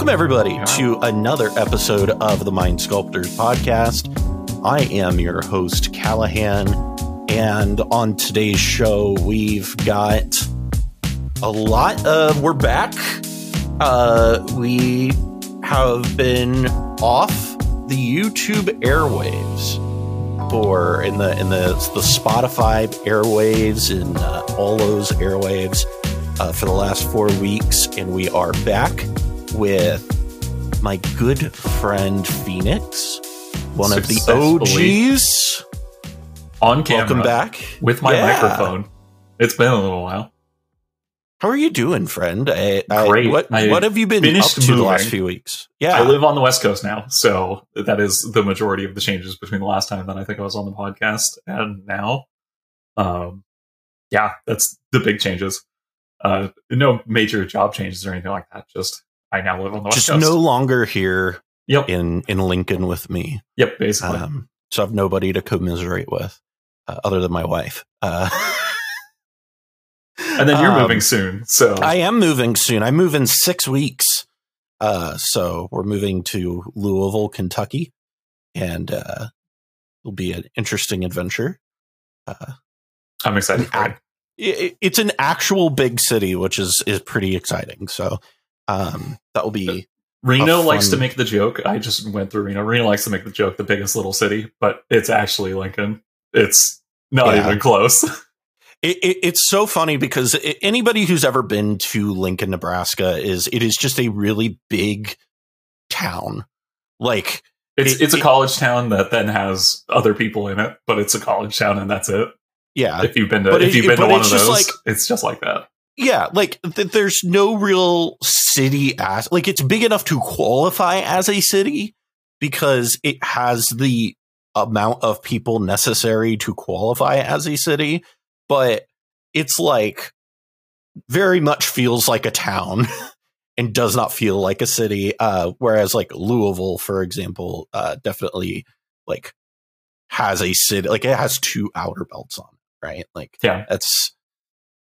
Welcome, everybody, to another episode of the Mind Sculptors podcast. I am your host, Callahan, and on today's show, we've got a lot of. We're back. Uh, we have been off the YouTube airwaves for in the in the the Spotify airwaves and uh, all those airwaves uh, for the last four weeks, and we are back with my good friend Fenix, one of the OGs. on camera Welcome back with my Yeah. microphone. It's been a little while. How are you doing, friend? I, I- Great. what I what have you been up to the last few weeks? Yeah, I live on the West Coast now, so that is the majority of the changes between the last time that I think I was on the podcast and now. Um, yeah, that's the big changes. Uh, no major job changes or anything like that. Just I now live on the West just Coast. no longer here yep, in in Lincoln with me. yep, basically. Um, so I have nobody to commiserate with uh, other than my wife. Uh, and then you're um, moving soon, so I am moving soon. I move in six weeks. Uh, so we're moving to Louisville, Kentucky, and uh, it'll be an interesting adventure. Uh, I'm excited. It, it's an actual big city, which is is pretty exciting. So um, that will be Reno a likes to make the joke. I just went through Reno. Reno likes to make the joke, the biggest little city, but it's actually Lincoln. It's not Yeah. even close. It, it, it's so funny because i anybody who's ever been to Lincoln, Nebraska, is it is just a really big town. Like, It's It- it's a it- college town that then has other people in it, but it's a college town and that's it. yeah, If you've been to if you've been to one of those, like- it's just like that. Yeah, like th- there's no real city as like it's big enough to qualify as a city because it has the amount of people necessary to qualify as a city, but it's like very much feels like a town and does not feel like a city. Uh, whereas like Louisville, for example, uh, definitely like has a city, like it has two outer belts on it, right? Like Yeah. that's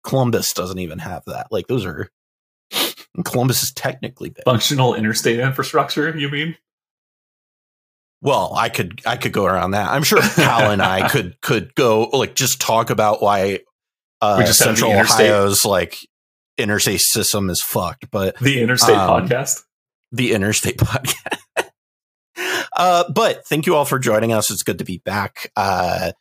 Columbus doesn't even have that. Like those are Columbus is technically big. Functional interstate infrastructure, you mean? Well, I could I could go around that. I'm sure Cal and I could could go like just talk about why uh, Central Ohio's like interstate system is fucked, but The interstate Um, podcast. the interstate podcast. uh, but thank you all for joining us. It's good to be back. Uh,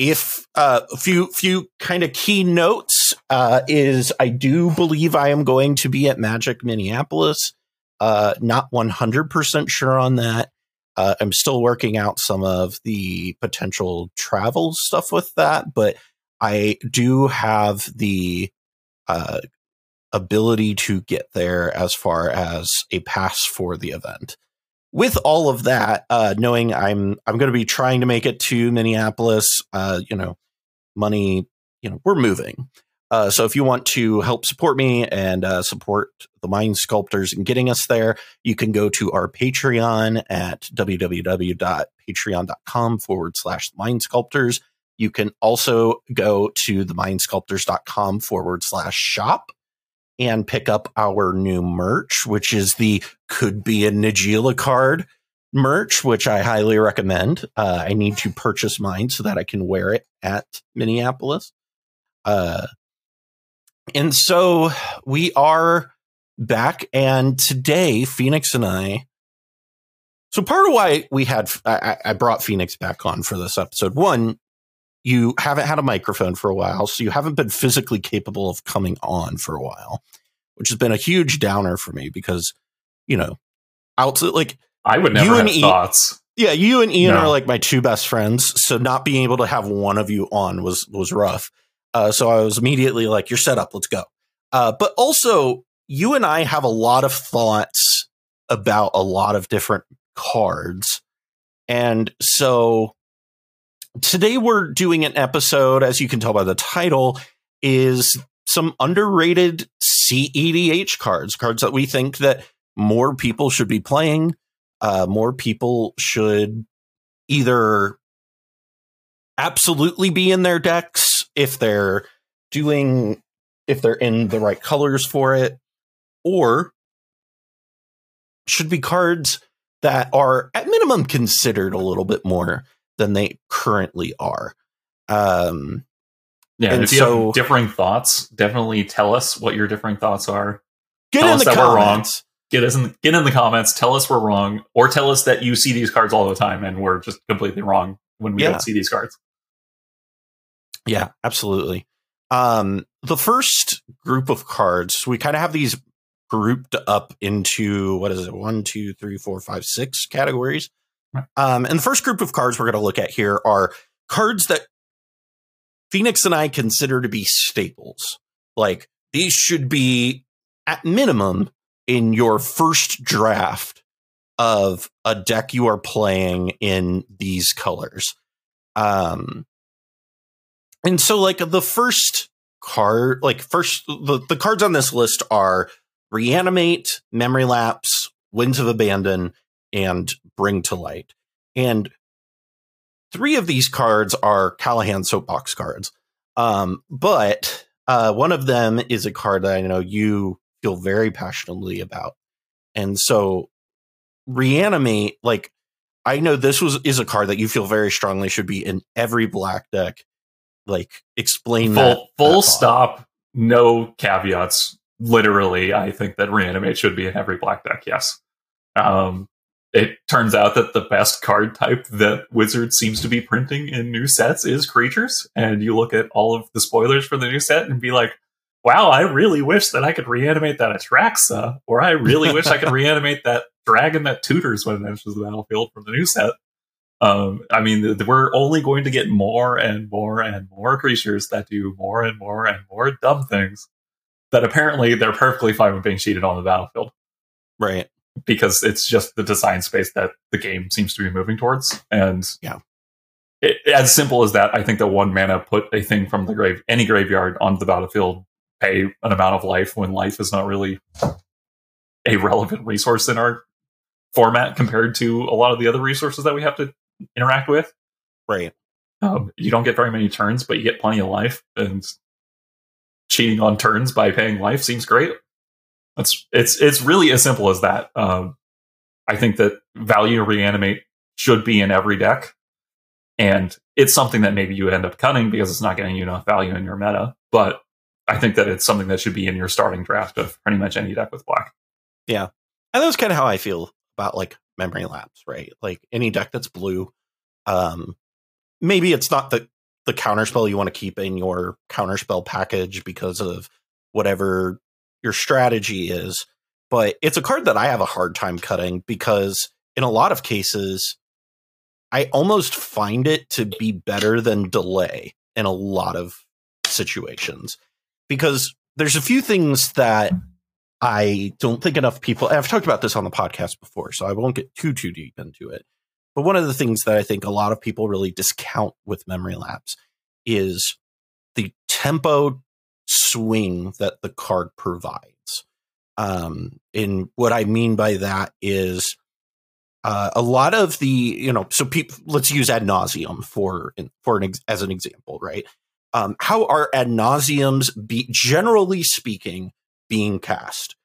if uh, a few few kind of key notes uh, is I do believe I am going to be at Magic Minneapolis. Uh, not 100% sure on that. Uh, I'm still working out some of the potential travel stuff with that, but I do have the uh, ability to get there as far as a pass for the event. With all of that, uh, knowing I'm I'm going to be trying to make it to Minneapolis, uh, you know, money, you know, we're moving. Uh, so if you want to help support me and uh, support the Mind Sculptors and getting us there, you can go to our Patreon at www.patreon.com forward slash Mind Sculptors. You can also go to themindsculptors.com forward slash shop and pick up our new merch, which is the could be a Najeela card merch, which I highly recommend. Uh, I need to purchase mine so that I can wear it at Minneapolis. Uh, and so we are back, and today Fenix and I. So part of why we had I I brought Fenix back on for this episode. One, you haven't had a microphone for a while, so you haven't been physically capable of coming on for a while, which has been a huge downer for me because, you know, out like I would never you have and E- thoughts. yeah, you and Ian No. are like my two best friends, so not being able to have one of you on was was rough. Uh, so I was immediately like, "You're set up. Let's go." Uh, but also, you and I have a lot of thoughts about a lot of different cards, and so today we're doing an episode, as you can tell by the title, is some underrated CEDH cards, cards that we think that more people should be playing. Uh, more people should either absolutely be in their decks if they're doing if they're in the right colors for it or should be cards that are at minimum considered a little bit more than they currently are. Um, yeah, and if you so- have differing thoughts, definitely tell us what your differing thoughts are. get Tell in us the that we're wrong. comments. Get us in, get in the comments. Tell us we're wrong, or tell us that you see these cards all the time and we're just completely wrong when we Yeah. don't see these cards. Yeah, absolutely. Um, the first group of cards, we kind of have these grouped up into what is it? One, two, three, four, five, six categories. Um, and the first group of cards we're going to look at here are cards that Fenix and I consider to be staples. Like these should be at minimum in your first draft of a deck you are playing in these colors. Um, and so like the first card, like first the, the cards on this list are reanimate, memory lapse, winds of abandon, and bring to light. And three of these cards are Callahan soapbox cards. Um, but uh, one of them is a card that I know you feel very passionately about. And so reanimate, like I know this was is a card that you feel very strongly should be in every black deck. Like explain that. Full full that stop, no caveats. Literally, I think that reanimate should be in every black deck. Yes. Um, it turns out that the best card type that Wizard seems to be printing in new sets is creatures, and you look at all of the spoilers for the new set and be like, "Wow, I really wish that I could reanimate that Atraxa, or I really wish I could reanimate that dragon that tutors when it enters the battlefield from the new set." Um, I mean, th- we're only going to get more and more and more creatures that do more and more and more dumb things that apparently they're perfectly fine with being cheated on the battlefield Right. Because it's just the design space that the game seems to be moving towards. And Yeah. it, as simple as that, I think that one mana put a thing from the grave, any graveyard, onto the battlefield, pay an amount of life when life is not really a relevant resource in our format compared to a lot of the other resources that we have to interact with. Right. Um, you don't get very many turns, but you get plenty of life, and cheating on turns by paying life seems great. It's it's it's really as simple as that. Um, I think that value reanimate should be in every deck, and it's something that maybe you end up cutting because it's not getting you enough value in your meta. But I think that it's something that should be in your starting draft of pretty much any deck with black. Yeah, and that's kind of how I feel about like memory lapse, right? Like any deck that's blue, um, maybe it's not the the counterspell you want to keep in your counterspell package because of whatever your strategy is, but it's a card that I have a hard time cutting because in a lot of cases, I almost find it to be better than delay in a lot of situations because there's a few things that I don't think enough people. I've talked about this on the podcast before, so I won't get too too deep into it. But one of the things that I think a lot of people really discount with memory lapse is the tempo swing that the card provides. Um, and what I mean by that is uh, a lot of the you know so people let's use ad nauseam for for an ex- as an example, right? Um, how are ad nauseams be generally speaking being cast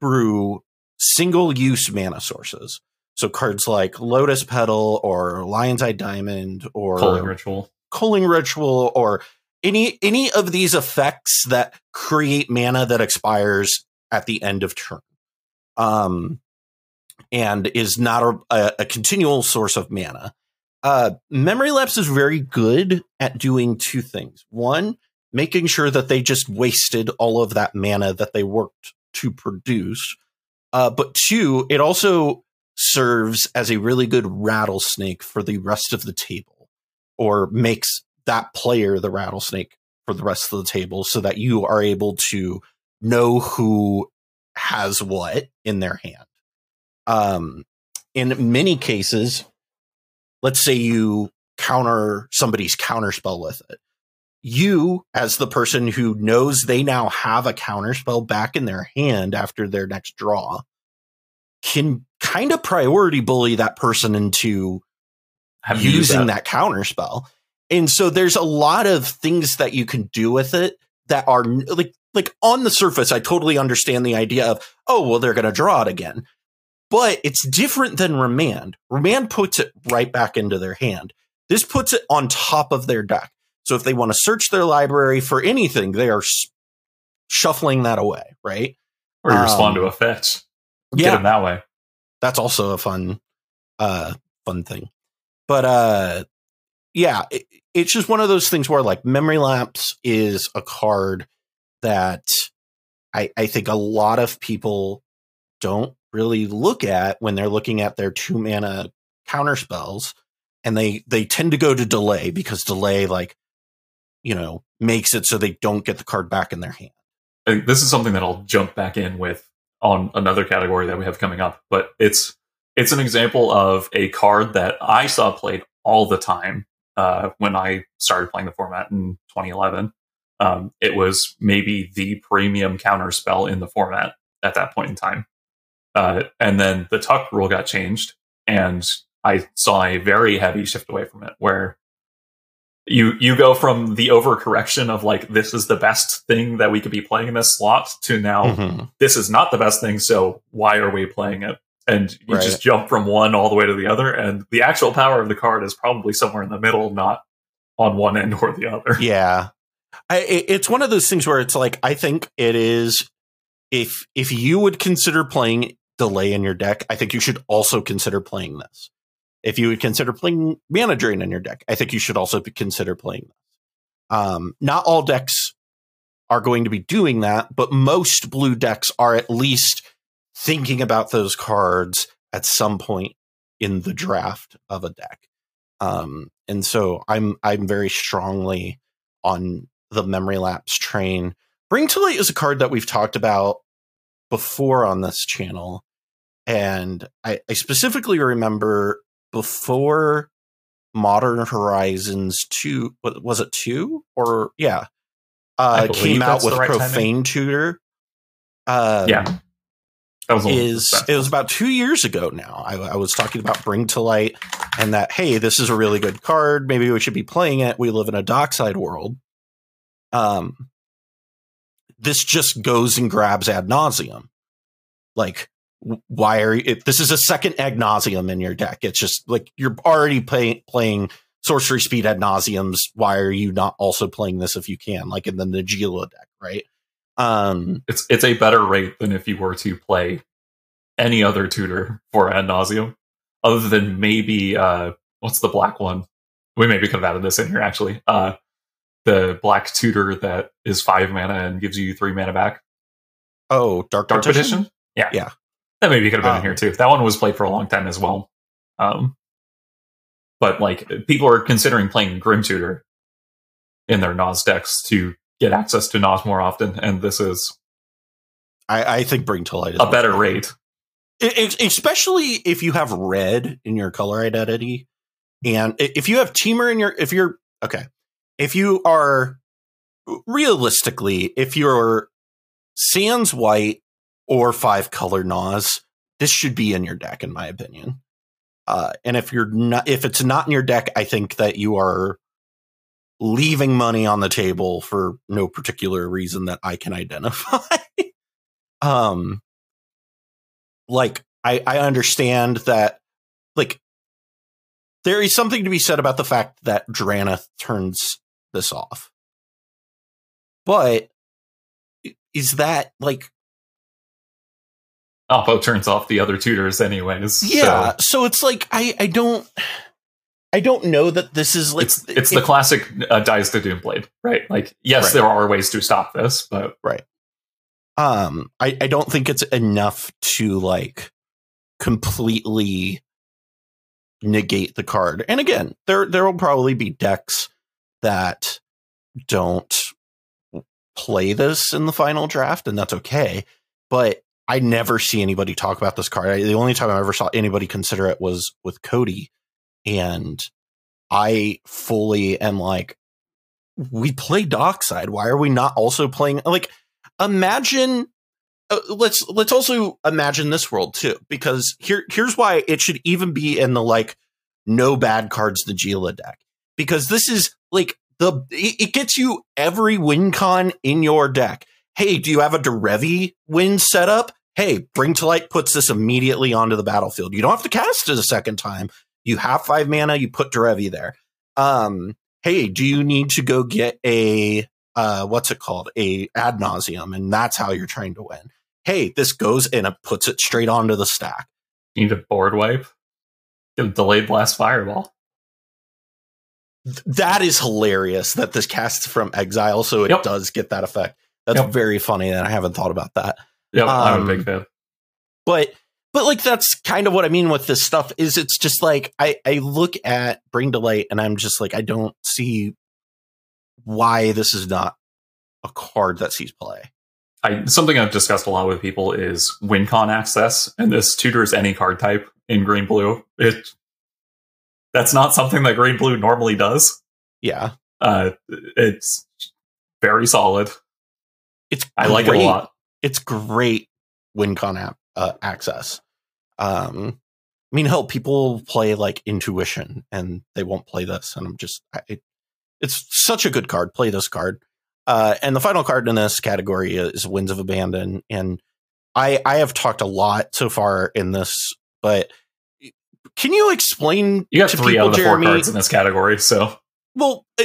through single use mana sources. So cards like Lotus Petal or Lion's Eye Diamond or Culling ritual. Culling Ritual or any any of these effects that create mana that expires at the end of turn. Um and is not a, a, a continual source of mana. Uh, Memory Lapse is very good at doing two things. One, making sure that they just wasted all of that mana that they worked to produce. Uh, but two, it also serves as a really good rattlesnake for the rest of the table, or makes that player the rattlesnake for the rest of the table so that you are able to know who has what in their hand. Um, in many cases, let's say you counter somebody's counter spell with it. You, as the person who knows they now have a counter spell back in their hand after their next draw, can kind of priority bully that person into Have using that counter spell. And so there's a lot of things that you can do with it that are like like on the surface I totally understand the idea of oh well they're going to draw it again. but it's different than Remand. Remand puts it right back into their hand. This puts it on top of their deck. So if they want to search their library for anything, they are shuffling that away, right? Or you um, respond to a fetch. Yeah. Get them that way. That's also a fun, uh, fun thing. But uh, yeah, it, it's just one of those things where like memory lapse is a card that I, I think a lot of people don't really look at when they're looking at their two mana counter spells and they they tend to go to delay because delay like you know makes it so they don't get the card back in their hand. I think this is something that I'll jump back in with on another category that we have coming up but it's it's an example of a card that I saw played all the time uh, when I started playing the format in 2011 um, it was maybe the premium counter spell in the format at that point in time uh, and then the tuck rule got changed, and I saw a very heavy shift away from it, where you you go from the overcorrection of like this is the best thing that we could be playing in this slot to now mm-hmm. this is not the best thing, so why are we playing it? And you right. just jump from one all the way to the other, and the actual power of the card is probably somewhere in the middle, not on one end or the other. Yeah, I, it's one of those things where it's like I think it is if if you would consider playing delay in your deck, I think you should also consider playing this. If you would consider playing mana drain in your deck, I think you should also consider playing this. Um, not all decks are going to be doing that, but most blue decks are at least thinking about those cards at some point in the draft of a deck. Um, and so I'm I'm very strongly on the memory lapse train. Bring to Light is a card that we've talked about before on this channel. And I, I specifically remember before Modern Horizons 2, was it 2? Or, yeah, uh, came out with right Profane timing. Tutor. Um, yeah. Is it was about two years ago now. I, I, was talking about Bring to Light and that hey, this is a really good card. Maybe we should be playing it. We live in a dockside world. Um, this just goes and grabs ad nauseam. Like why are you, if this is a second ad nauseam in your deck? It's just like you're already play, playing sorcery speed ad nauseams. Why are you not also playing this if you can, like in the Najeela deck, right? Um, it's it's a better rate than if you were to play any other tutor for ad nauseam, other than maybe uh, what's the black one? We maybe could have added this in here actually. Uh, the black tutor that is five mana and gives you three mana back. Oh, dark dark petition. Yeah, yeah. That maybe could have been um, in here too. That one was played for a long time as well. Um, but like people are considering playing Grim Tutor in their Nas decks to get access to Nas more often, and this is, I, I think, Bring to Light a better rate, it, especially if you have red in your color identity, and if you have teamer in your, if you're okay, if you are realistically, if you're Sans White or five color Nas, this should be in your deck, in my opinion. Uh, and if you're not, if it's not in your deck, I think that you are leaving money on the table for no particular reason that I can identify. um, like I, I understand that, like, there is something to be said about the fact that Drannith turns this off, but is that like Oppo turns off the other tutors anyways. Yeah, so, so it's like I I don't I don't know that this is like it's it's it, the classic uh, dies the Doomblade, right? Like yes, right. there are ways to stop this, but right. Um, I I don't think it's enough to like completely negate the card. And again, there there will probably be decks that don't play this in the final draft, and that's okay. But I never see anybody talk about this card. I, the only time I ever saw anybody consider it was with Cody, and I fully am like, we play Dockside. Why are we not also playing? Like, imagine. Uh, let's let's also imagine this world too, because here here's why it should even be in the like no bad cards the Gila deck, because this is like the it, it gets you every win con in your deck hey, do you have a Derevi win setup? hey, Bring to Light puts this immediately onto the battlefield. You don't have to cast it a second time. You have five mana, you put Derevi there. Um, hey, do you need to go get a uh, what's it called? A ad nauseam, and that's how you're trying to win. Hey, this goes and it puts it straight onto the stack. You need a board wipe. A delayed blast fireball. Th- that is hilarious that this casts from exile, so it Yep. does get that effect. That's Yep. very funny, and I haven't thought about that. Yep, I'm a Um, big fan. but but like that's kind of what I mean with this stuff is it's just like I I look at Bring to Light and I'm just like I don't see why this is not a card that sees play. I, something I've discussed a lot with people is WinCon access, and this tutors any card type in green blue. It that's not something that green blue normally does. Yeah, Uh, it's very solid. it's I like it a lot. It's great WinCon app uh, access. Um, I mean, hell, people play like Intuition and they won't play this, and I'm just I, it, it's such a good card. Play this card. Uh, and the final card in this category is Winds of Abandon. And I I have talked a lot so far in this, but can you explain You got to three people, out of the Jeremy? four cards in this category, so Well, uh,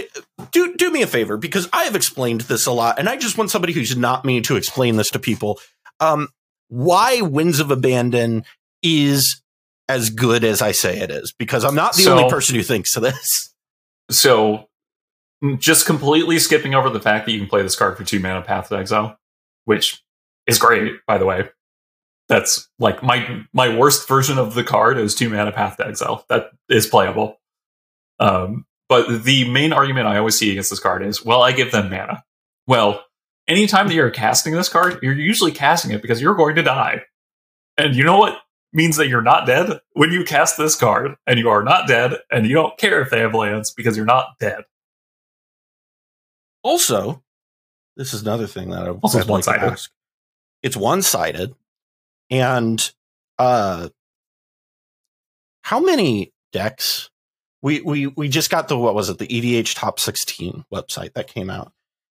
do do me a favor because I have explained this a lot, and I just want somebody who's not me to explain this to people. Um, why Winds of Abandon is as good as I say it is, because I'm not the So- only person who thinks of this. so just completely skipping over the fact that you can play this card for two mana Path to Exile, which is great, by the way. That's like my my worst version of the card is two mana Path to Exile. That is playable. Um, but the main argument I always see against this card is, well, I give them mana. Well, anytime that you're casting this card, you're usually casting it because you're going to die. And you know what means that you're not dead? When you cast this card and you are not dead and you don't care if they have lands because you're not dead. Also, this is another thing that I Also, like to one-sided. ask. It's one sided, and uh, how many decks? We we we just got the what was it the EDH top sixteen website that came out.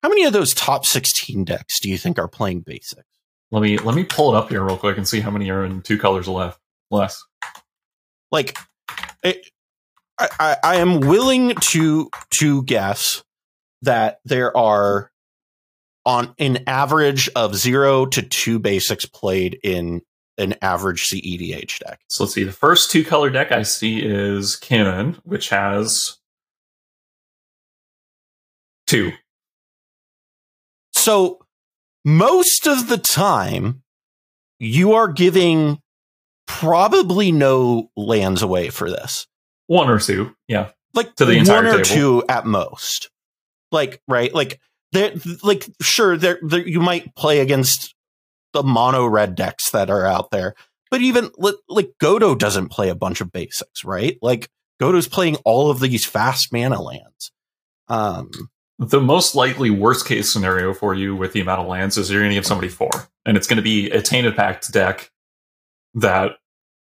How many of those top sixteen decks do you think are playing basics? Let me let me pull it up here real quick and see how many are in two colors left less. Like, it, I, I I am willing to to guess that there are on an average of zero to two basics played in an average CEDH deck. So let's see. The first two color deck I see is Kinnan, which has two. So most of the time, you are giving probably no lands away for this. One or two. Yeah. Like To the entire one or table. two at most. Like right, like there, like sure, there, there you might play against the mono red decks that are out there, but even li- like Godo doesn't play a bunch of basics, right? Like Godo's playing all of these fast mana lands. Um, The most likely worst case scenario for you with the amount of lands is you're going to give somebody four, and it's going to be a Tainted Pact deck that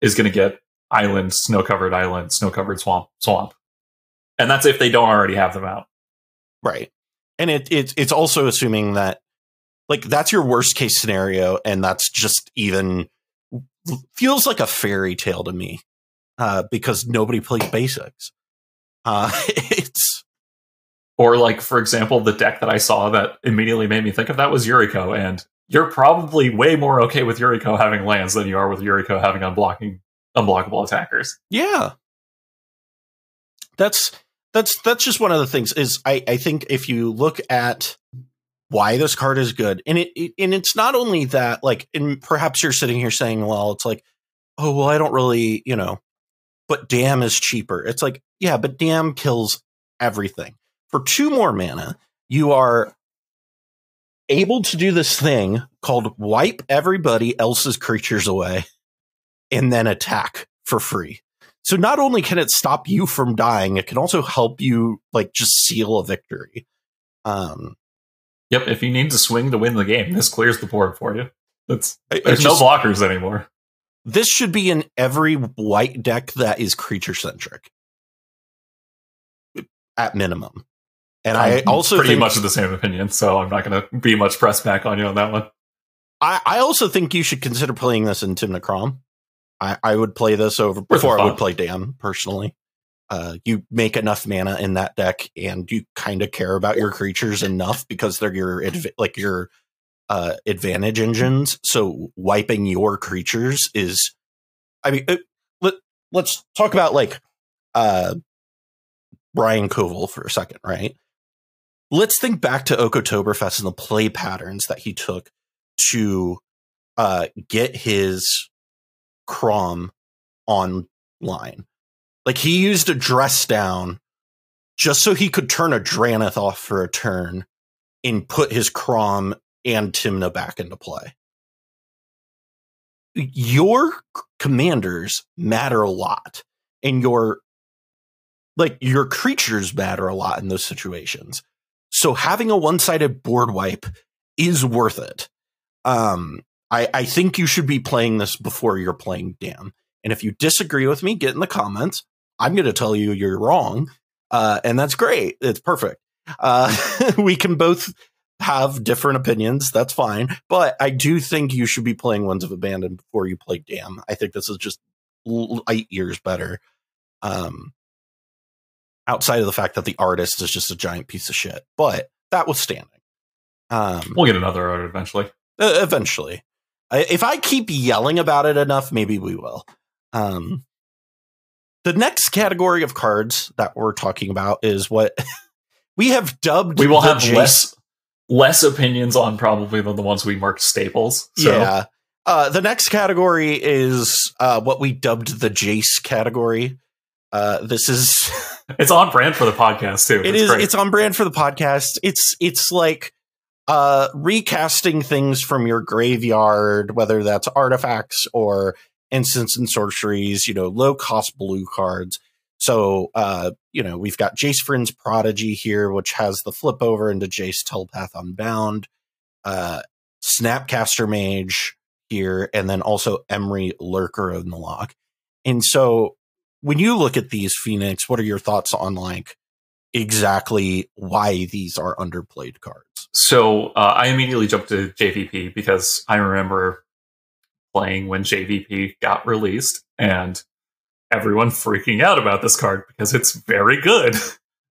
is going to get island, snow covered island, snow covered swamp, swamp, and that's if they don't already have them out. Right. And it, it it's also assuming that like that's your worst case scenario and that's just even feels like a fairy tale to me. Uh, because nobody plays basics. Uh, it's Or like, for example, the deck that I saw that immediately made me think of that was Yuriko, and you're probably way more okay with Yuriko having lands than you are with Yuriko having unblocking unblockable attackers. yeah. That's that's that's just one of the things is I, I think if you look at why this card is good and it, it and it's not only that like and perhaps you're sitting here saying well it's like oh well I don't really you know but damn is cheaper it's like yeah but damn kills everything for two more mana you are able to do this thing called wipe everybody else's creatures away and then attack for free so not only can it stop you from dying it can also help you like just seal a victory um Yep, if you need to swing to win the game, this clears the board for you. That's there's it's no blockers anymore. this should be in every white deck that is creature centric at minimum and i I'm also pretty think, much of the same opinion, so I'm not going to be much press back on you on that one. I, I also think you should consider playing this in Tymna Kraum. I, I would play this over before I would play Damn personally. Uh, you make enough mana in that deck, and you kind of care about your creatures enough because they're your adv- like your uh, advantage engines. So wiping your creatures is, I mean, it, let let's talk about like uh, Brian Koval for a second, right? Let's think back to Oktoberfest and the play patterns that he took to uh, get his Kraum online. Like he used a dress down just so he could turn a Drannith off for a turn and put his Kraum and Tymna back into play. Your commanders matter a lot, and your like your creatures matter a lot in those situations. So having a one-sided board wipe is worth it. Um, I, I think you should be playing this before you're playing Damn. And if you disagree with me, get in the comments. I'm going to tell you you're wrong. Uh, and that's great. It's perfect. Uh, we can both have different opinions. That's fine. But I do think you should be playing Winds of Abandon before you play Damn. I think this is just light years better. Um, outside of the fact that the artist is just a giant piece of shit. But that was standing. Um, we'll get another art eventually. Uh, eventually. If I keep yelling about it enough, maybe we will. Um, the next category of cards that we're talking about is what we have dubbed. We will have less less opinions on probably than the ones we marked staples. So. Yeah. Uh, the next category is uh, what we dubbed the Jace category. Uh, this is it's on brand for the podcast too. It is, It's on brand for the podcast. It's it's like uh, recasting things from your graveyard, whether that's artifacts or instants and sorceries, you know, low cost blue cards. So, uh, you know, we've got Jace Vryn's Prodigy here, which has the flip over into Jace Telepath Unbound, uh, Snapcaster Mage here, and then also Emry Lurker in the Loch. And so when you look at these Fenix, what are your thoughts on like exactly why these are underplayed cards? So uh, I immediately jumped to JVP because I remember playing when JVP got released and everyone freaking out about this card because it's very good.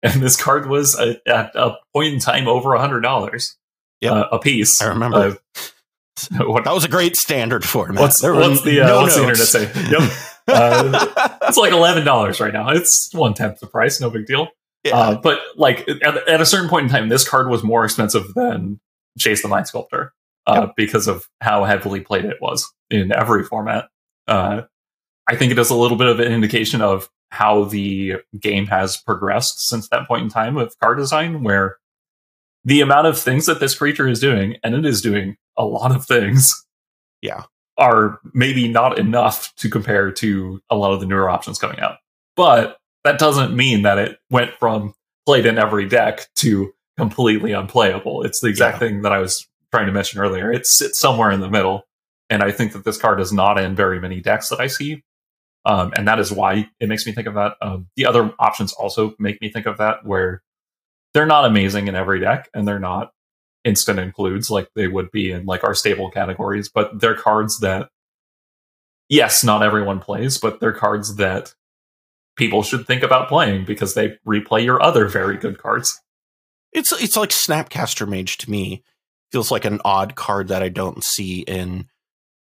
And this card was a, at a point in time over a hundred dollars yep. uh, a piece. I remember. Uh, what, that was a great standard for me. What's, what's the uh, no what's the internet say? Yep. Uh, it's like eleven dollars right now. It's one tenth the price. No big deal. Yeah. Uh, but like at, at, a certain point in time, this card was more expensive than Jace the Mind Sculptor uh, yep. because of how heavily played it was in every format. Uh, I think it is a little bit of an indication of how the game has progressed since that point in time with card design, where the amount of things that this creature is doing, and it is doing a lot of things, yeah, are maybe not enough to compare to a lot of the newer options coming out. But that doesn't mean that it went from played in every deck to completely unplayable. It's the exact yeah. thing that I was trying to mention earlier. It sits somewhere in the middle. And I think that this card is not in very many decks that I see. Um, and that is why it makes me think of that. Um, the other options also make me think of that, where they're not amazing in every deck and they're not instant includes like they would be in like our stable categories, but they're cards that, yes, not everyone plays, but they're cards that people should think about playing because they replay your other very good cards. It's it's like Snapcaster Mage to me. Feels like an odd card that I don't see in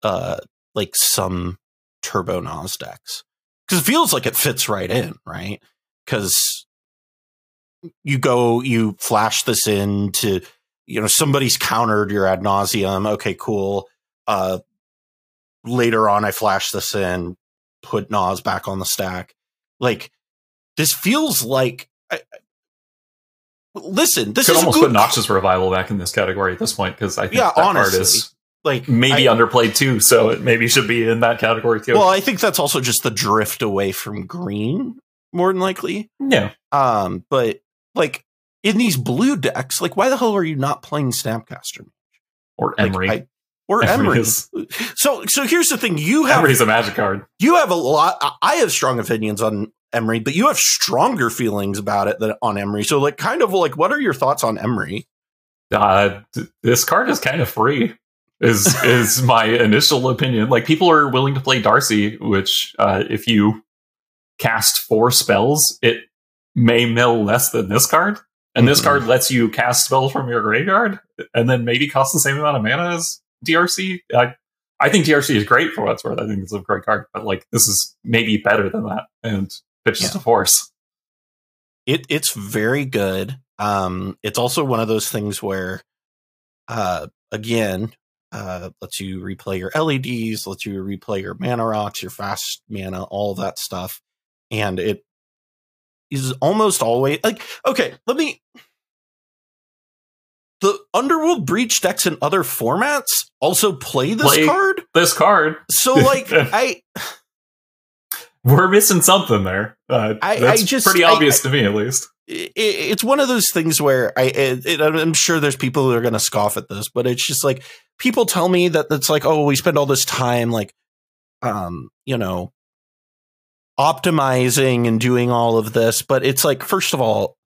uh like some Turbo Nas decks. Because it feels like it fits right in, right? Because you go, you flash this in to, you know, somebody's countered your ad nauseam. Okay, cool. Uh, later on, I flash this in, put Nas back on the stack. Like this feels like. I, listen, this could is almost put Noxious Revival back in this category at this point because I think yeah, that honestly, card is like maybe I, underplayed too, so it maybe should be in that category too. Well, I think that's also just the drift away from green, more than likely. Yeah. Um, but like in these blue decks, like why the hell are you not playing Snapcaster or? Like, I, or Emery. Emry. So, so here's the thing: you have Emry's a magic card. You have a lot. I have strong opinions on Emry, but you have stronger feelings about it than on Emry. So, like, kind of like, what are your thoughts on Emry? Uh, th- this card is kind of free. is is my initial opinion. Like people are willing to play DRC, which uh, if you cast four spells, it may mill less than this card. And this Mhm. card lets you cast spells from your graveyard and then maybe cost the same amount of mana as DRC. I, I think DRC is great for what it's worth. I think it's a great card, but like this is maybe better than that and pitches Yeah. to force. it it's very good. Um, it's also one of those things where, uh, again, uh, lets you replay your LEDs, lets you replay your mana rocks, your fast mana, all that stuff, and it is almost always like okay. Let me. The Underworld Breach decks in other formats also play this Play- card, This card, so like I we're missing something there. Uh, I- that's I just- pretty I- obvious to me, at least. it, it's one of those things where I, it, it, I'm sure there's people who are going to scoff at this, but it's just like people tell me that it's like, oh, we spend all this time like, um, you know, optimizing and doing all of this, but it's like, first of all,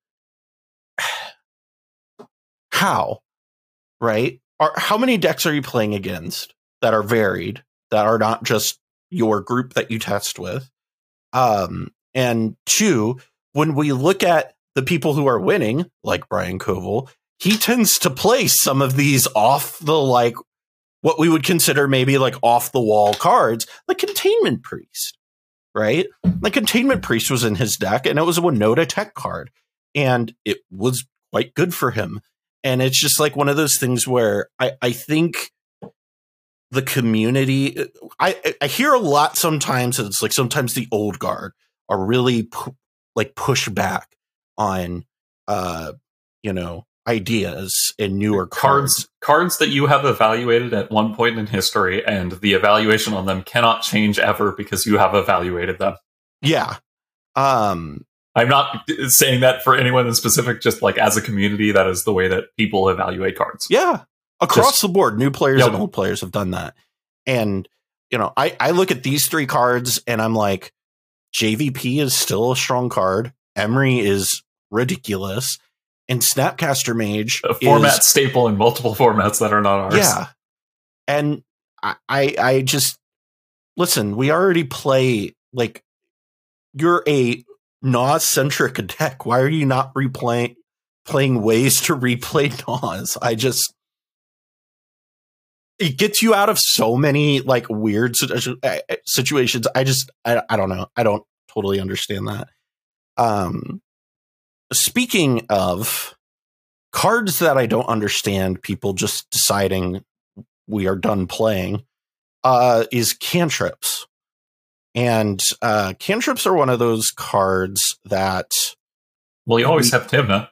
how, right? Are how many decks are you playing against that are varied that are not just your group that you test with? Um, and two, when we look at the people who are winning, like Brian Koval, he tends to play some of these off the like what we would consider maybe like off the wall cards, like Containment Priest, right? Like Containment Priest was in his deck, and it was a Winota Tech card, and it was quite good for him. And it's just like one of those things where I, I think the community, I, I hear a lot sometimes. It's like sometimes the old guard are really pu- like push back on, uh, you know, ideas and newer cards. cards cards that you have evaluated at one point in history and the evaluation on them cannot change ever because you have evaluated them Yeah. Um, i'm not saying that for anyone in specific just like as a community that is the way that people evaluate cards yeah. Across Just- the board, new players Yep. and old players have done that. And, you know, I, I look at these three cards and I'm like, JVP is still a strong card. Emry is ridiculous. And Snapcaster Mage a format is staple in multiple formats that are not ours Yeah. And I, I just listen, we already play like you're a Nas centric deck. Why are you not replaying playing ways to replay Nas? I just it gets you out of so many like weird uh, situations. I just I, I don't know. I don't totally understand that. Um speaking of cards that I don't understand, people just deciding we are done playing, uh, is cantrips. And uh, cantrips are one of those cards that, well you always have timna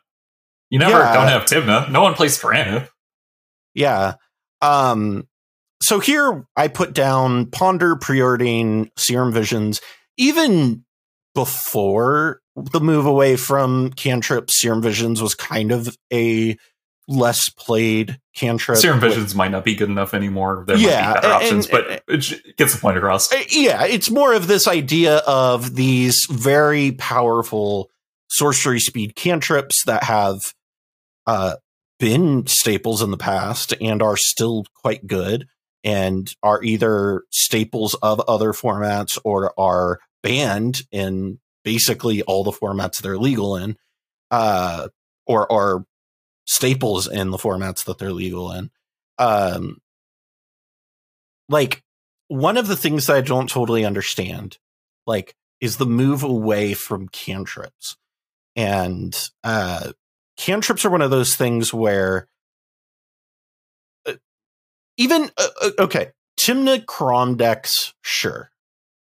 you never Yeah. don't have timna no one plays Drannith. yeah. Um, so here I put down Ponder, Preordain, Serum Visions, even before the move away from cantrip, Serum Visions was kind of a less played cantrip. serum with- visions might not be good enough anymore there Yeah, might be better and- options and- but it gets the point across Uh, yeah, it's more of this idea of these very powerful sorcery speed cantrips that have uh, been staples in the past and are still quite good and are either staples of other formats or are banned in basically all the formats they're legal in uh, or are staples in the formats that they're legal in um, like one of the things that I don't totally understand, like, is the move away from cantrips. And uh cantrips are one of those things where uh, even uh, uh, okay, Tymna Kraum decks, sure.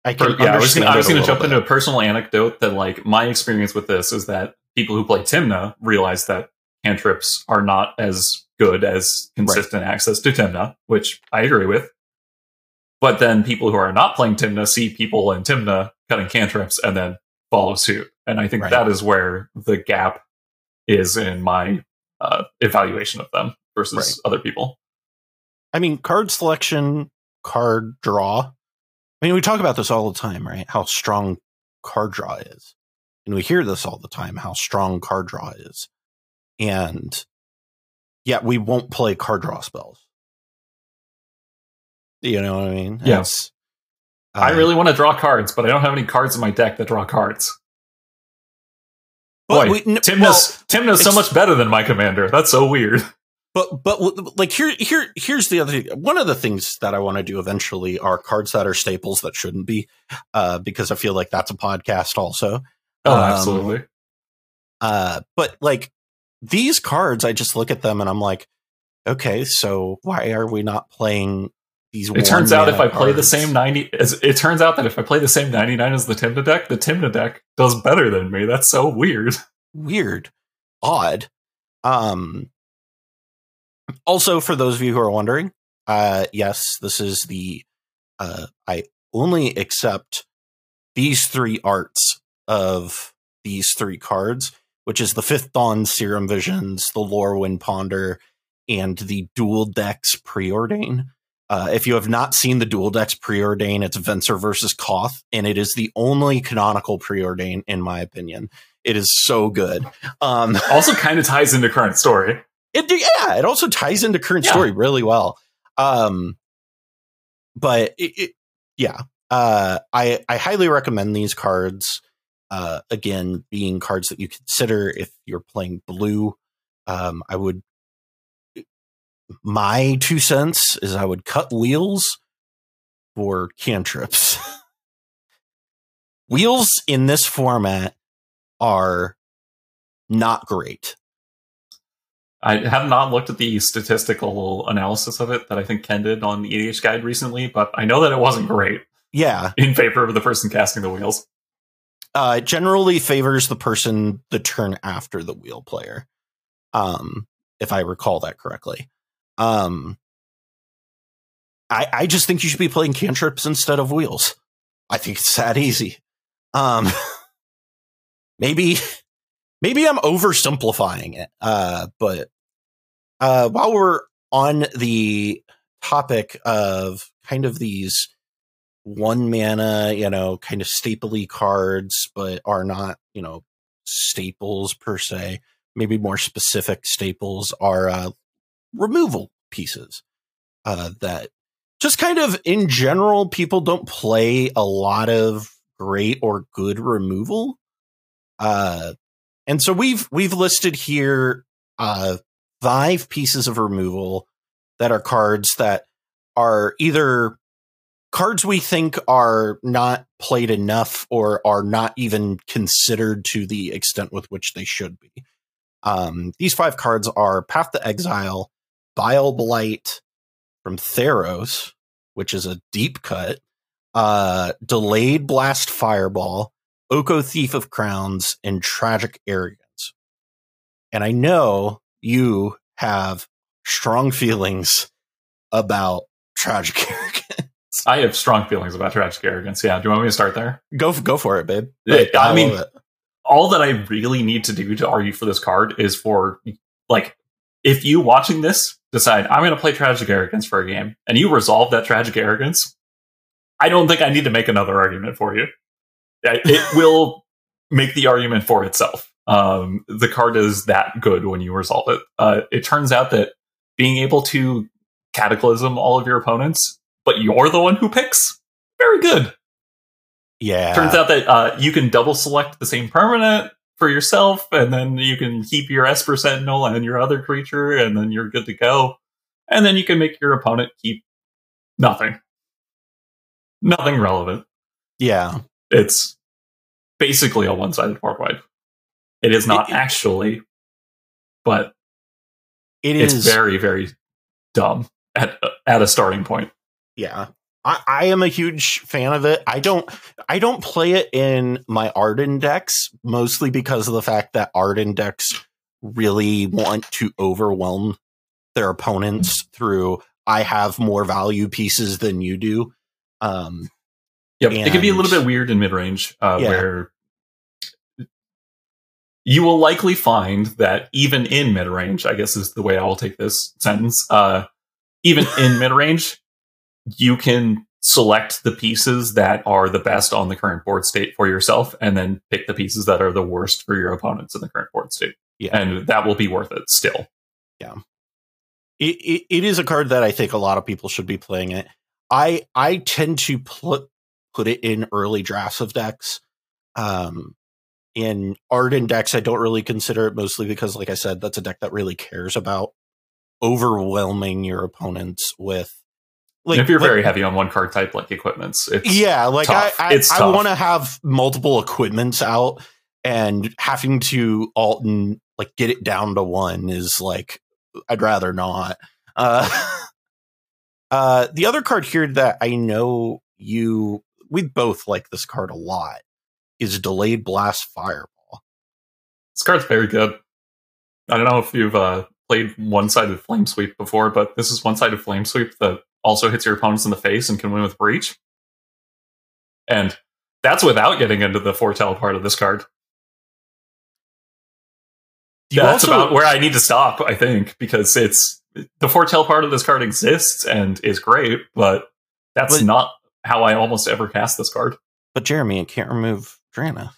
I can yeah, I was gonna, I was gonna little jump into a personal anecdote that like my experience with this is that people who play Tymna realize that cantrips are not as good as consistent access to Tymna, which I agree with. But then people who are not playing Tymna see people in Tymna cutting cantrips and then follow suit. And I think Right. that is where the gap is in my uh, evaluation of them versus Right. other people. I mean, card selection, card draw. I mean, we talk about this all the time, right? How strong card draw is. And we hear this all the time, how strong card draw is. And yet we won't play card draw spells. You know what I mean? Yeah. It's, I uh, really want to draw cards, but I don't have any cards in my deck that draw cards. but Boy, we- n- Tim well, knows Tim knows so much better than my commander. That's so weird. But but like here here here's the other thing. One of the things that I want to do eventually are cards that are staples that shouldn't be, uh, because I feel like that's a podcast also. Oh, Um, absolutely. Uh, but like these cards, I just look at them and I'm like, okay, so why are we not playing these? It turns out if I play the same ninety, as- it turns out that if I play the same ninety nine as the Tymna deck, the Tymna deck does better than me. That's so weird. weird, odd. Um. Also, for those of you who are wondering, uh, yes, this is the. Uh, I only accept these three arts of these three cards, which is the Fifth Dawn Serum Visions, the Lorwyn Ponder, and the Dual Decks Preordain. Uh, if you have not seen the Dual Decks Preordain, it's Venser versus Koth, and it is the only canonical Preordain, in my opinion. It is so good. Um, Also, kind of ties into current story. It yeah, it also ties into current Yeah. story really well. Um, but it, it yeah, uh, I I highly recommend these cards. Uh, again, being cards that you consider if you're playing blue. Um, I would my two cents is I would cut wheels for cantrips. wheels in this format are not great. I have not looked at the statistical analysis of it that I think Ken did on the EDH guide recently, but I know that it wasn't great Yeah, in favor of the person casting the wheels. uh, it generally favors the person the turn after the wheel player. Um, if I recall that correctly. Um, I I just think you should be playing cantrips instead of wheels. I think it's that easy. Um, maybe maybe I'm oversimplifying it. Uh, but uh, while we're on the topic of kind of these one mana, you know, kind of stapley cards, but are not, you know, staples per se. Maybe more specific staples are uh, removal pieces uh, that just kind of in general, people don't play a lot of great or good removal. Uh, and so we've we've listed here uh, five pieces of removal that are cards that are either cards we think are not played enough or are not even considered to the extent with which they should be. Um, these five cards are Path to Exile, Bile Blight from Theros, which is a deep cut, uh, Delayed Blast Fireball, Oko Thief of Crowns, and Tragic Arrogance. And I know you have strong feelings about Tragic Arrogance. I have strong feelings about tragic arrogance. Yeah, do you want me to start there? Go go for it, babe. Like, I mean, love it. all that I really need to do to argue for this card is for like if you watching this decide I'm going to play tragic arrogance for a game and you resolve that tragic arrogance, I don't think I need to make another argument for you. It will make the argument for itself. Um, the card is that good when you resolve it. Uh, it turns out that being able to cataclysm all of your opponents, but you're the one who picks, very good. yeah. Turns out that uh, you can double select the same permanent for yourself, and then you can keep your Esper Sentinel and your other creature, and then you're good to go. And then you can make your opponent keep nothing. Nothing relevant. yeah. It's basically a one sided wipe. It is not It- actually, but It it's is very, very dumb at, at a starting point. yeah. I, I am a huge fan of it. I don't I don't play it in my Ardenn decks, mostly because of the fact that Ardenn decks really want to overwhelm their opponents through I have more value pieces than you do. Um Yep. it can be a little bit weird in mid range, uh, Yeah. where you will likely find that even in mid range, I guess is the way I will take this sentence. Uh, even in mid range, you can select the pieces that are the best on the current board state for yourself, and then pick the pieces that are the worst for your opponents in the current board state, Yeah. and that will be worth it still. it, it, it is a card that I think a lot of people should be playing it. I I tend to put put it in early drafts of decks. Um, in Ardenn decks, I don't really consider it mostly because, like I said, that's a deck that really cares about overwhelming your opponents with. Like, and if you're like, very heavy on one card type, like equipments, yeah, like tough. I, I, I want to have multiple equipments out, and having to alt and like get it down to one is like I'd rather not. Uh, uh, the other card here that I know you we both like this card a lot is delayed blast fireball. This card's very good. I don't know if you've uh, played one sided flame sweep before, but this is one sided flame sweep that also hits your opponents in the face and can win with breach. And that's without getting into the foretell part of this card. You that's also, about where I need to stop, I think, because it's the foretell part of this card exists and is great, but that's but, not how I almost ever cast this card. But Jeremy, it can't remove Drannith.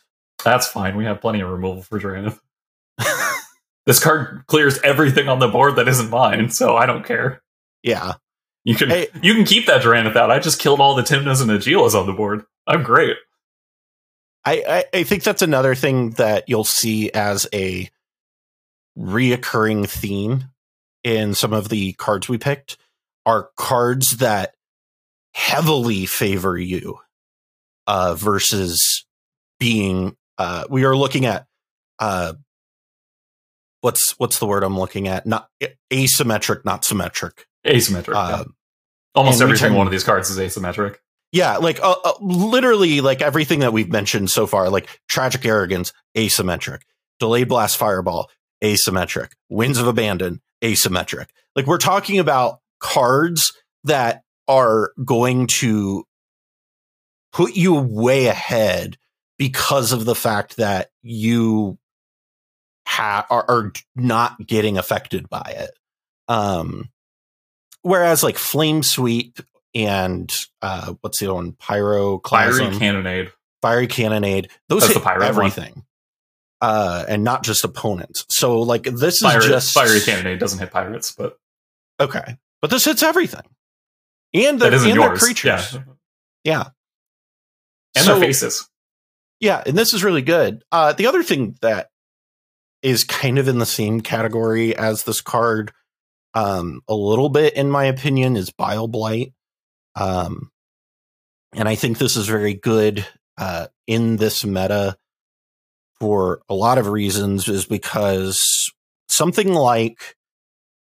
That's fine. We have plenty of removal for Drannith. this card clears everything on the board that isn't mine, so I don't care. Yeah. You can hey, you can keep that Drannith out. I just killed all the Tymnas and Najeelas on the board. I'm great. I, I, I think that's another thing that you'll see as a reoccurring theme in some of the cards we picked are cards that heavily favor you uh, versus being uh, we are looking at uh, what's what's the word I'm looking at? Not asymmetric, not symmetric. Asymmetric. Yeah. Almost every single one of these cards is asymmetric. Yeah, like uh, uh, literally, like everything that we've mentioned so far, like tragic arrogance, asymmetric, delayed blast fireball, asymmetric, winds of abandon, asymmetric. Like we're talking about cards that are going to put you way ahead because of the fact that you ha- are, are not getting affected by it. Um, whereas like flame sweep and uh, what's the other one? Pyro, fiery cannonade, fiery cannonade. Those That's hit everything, uh, and not just opponents. So like this Fire, is just fiery cannonade doesn't hit pirates, but okay, but this hits everything, and the, and their creatures. Yeah, yeah. and so, their faces. Yeah, and this is really good. Uh, the other thing that is kind of in the same category as this card, um, a little bit, in my opinion, is Bile Blight. Um, and I think this is very good uh, in this meta for a lot of reasons, is because something like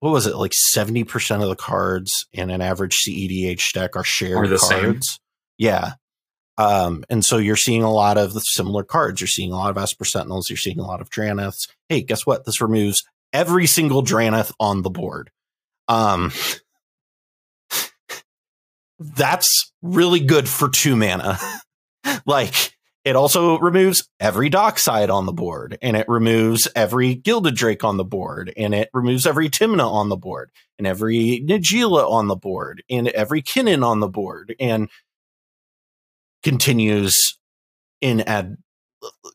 what was it like 70% of the cards in an average cedh deck are shared cards same. yeah um, and so you're seeing a lot of the similar cards. You're seeing a lot of Esper Sentinels. You're seeing a lot of Dranniths. Hey, guess what? This removes every single Drannith on the board. Um, that's really good for two mana. like, it also removes every Dockside on the board, and it removes every Gilded Drake on the board, and it removes every Tymna on the board, and every Najeela on the board, and every Kinnan on the board, and continues in ad.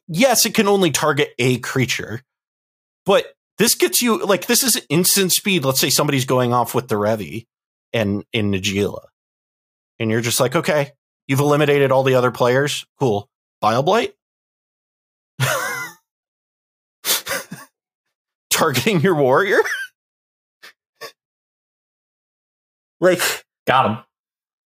Yes, it can only target a creature, but this gets you like this is instant speed. Let's say somebody's going off with the Revi and in Najeela, and you're just like, okay, you've eliminated all the other players. Cool. Bile Blight? Targeting your warrior? like, got him.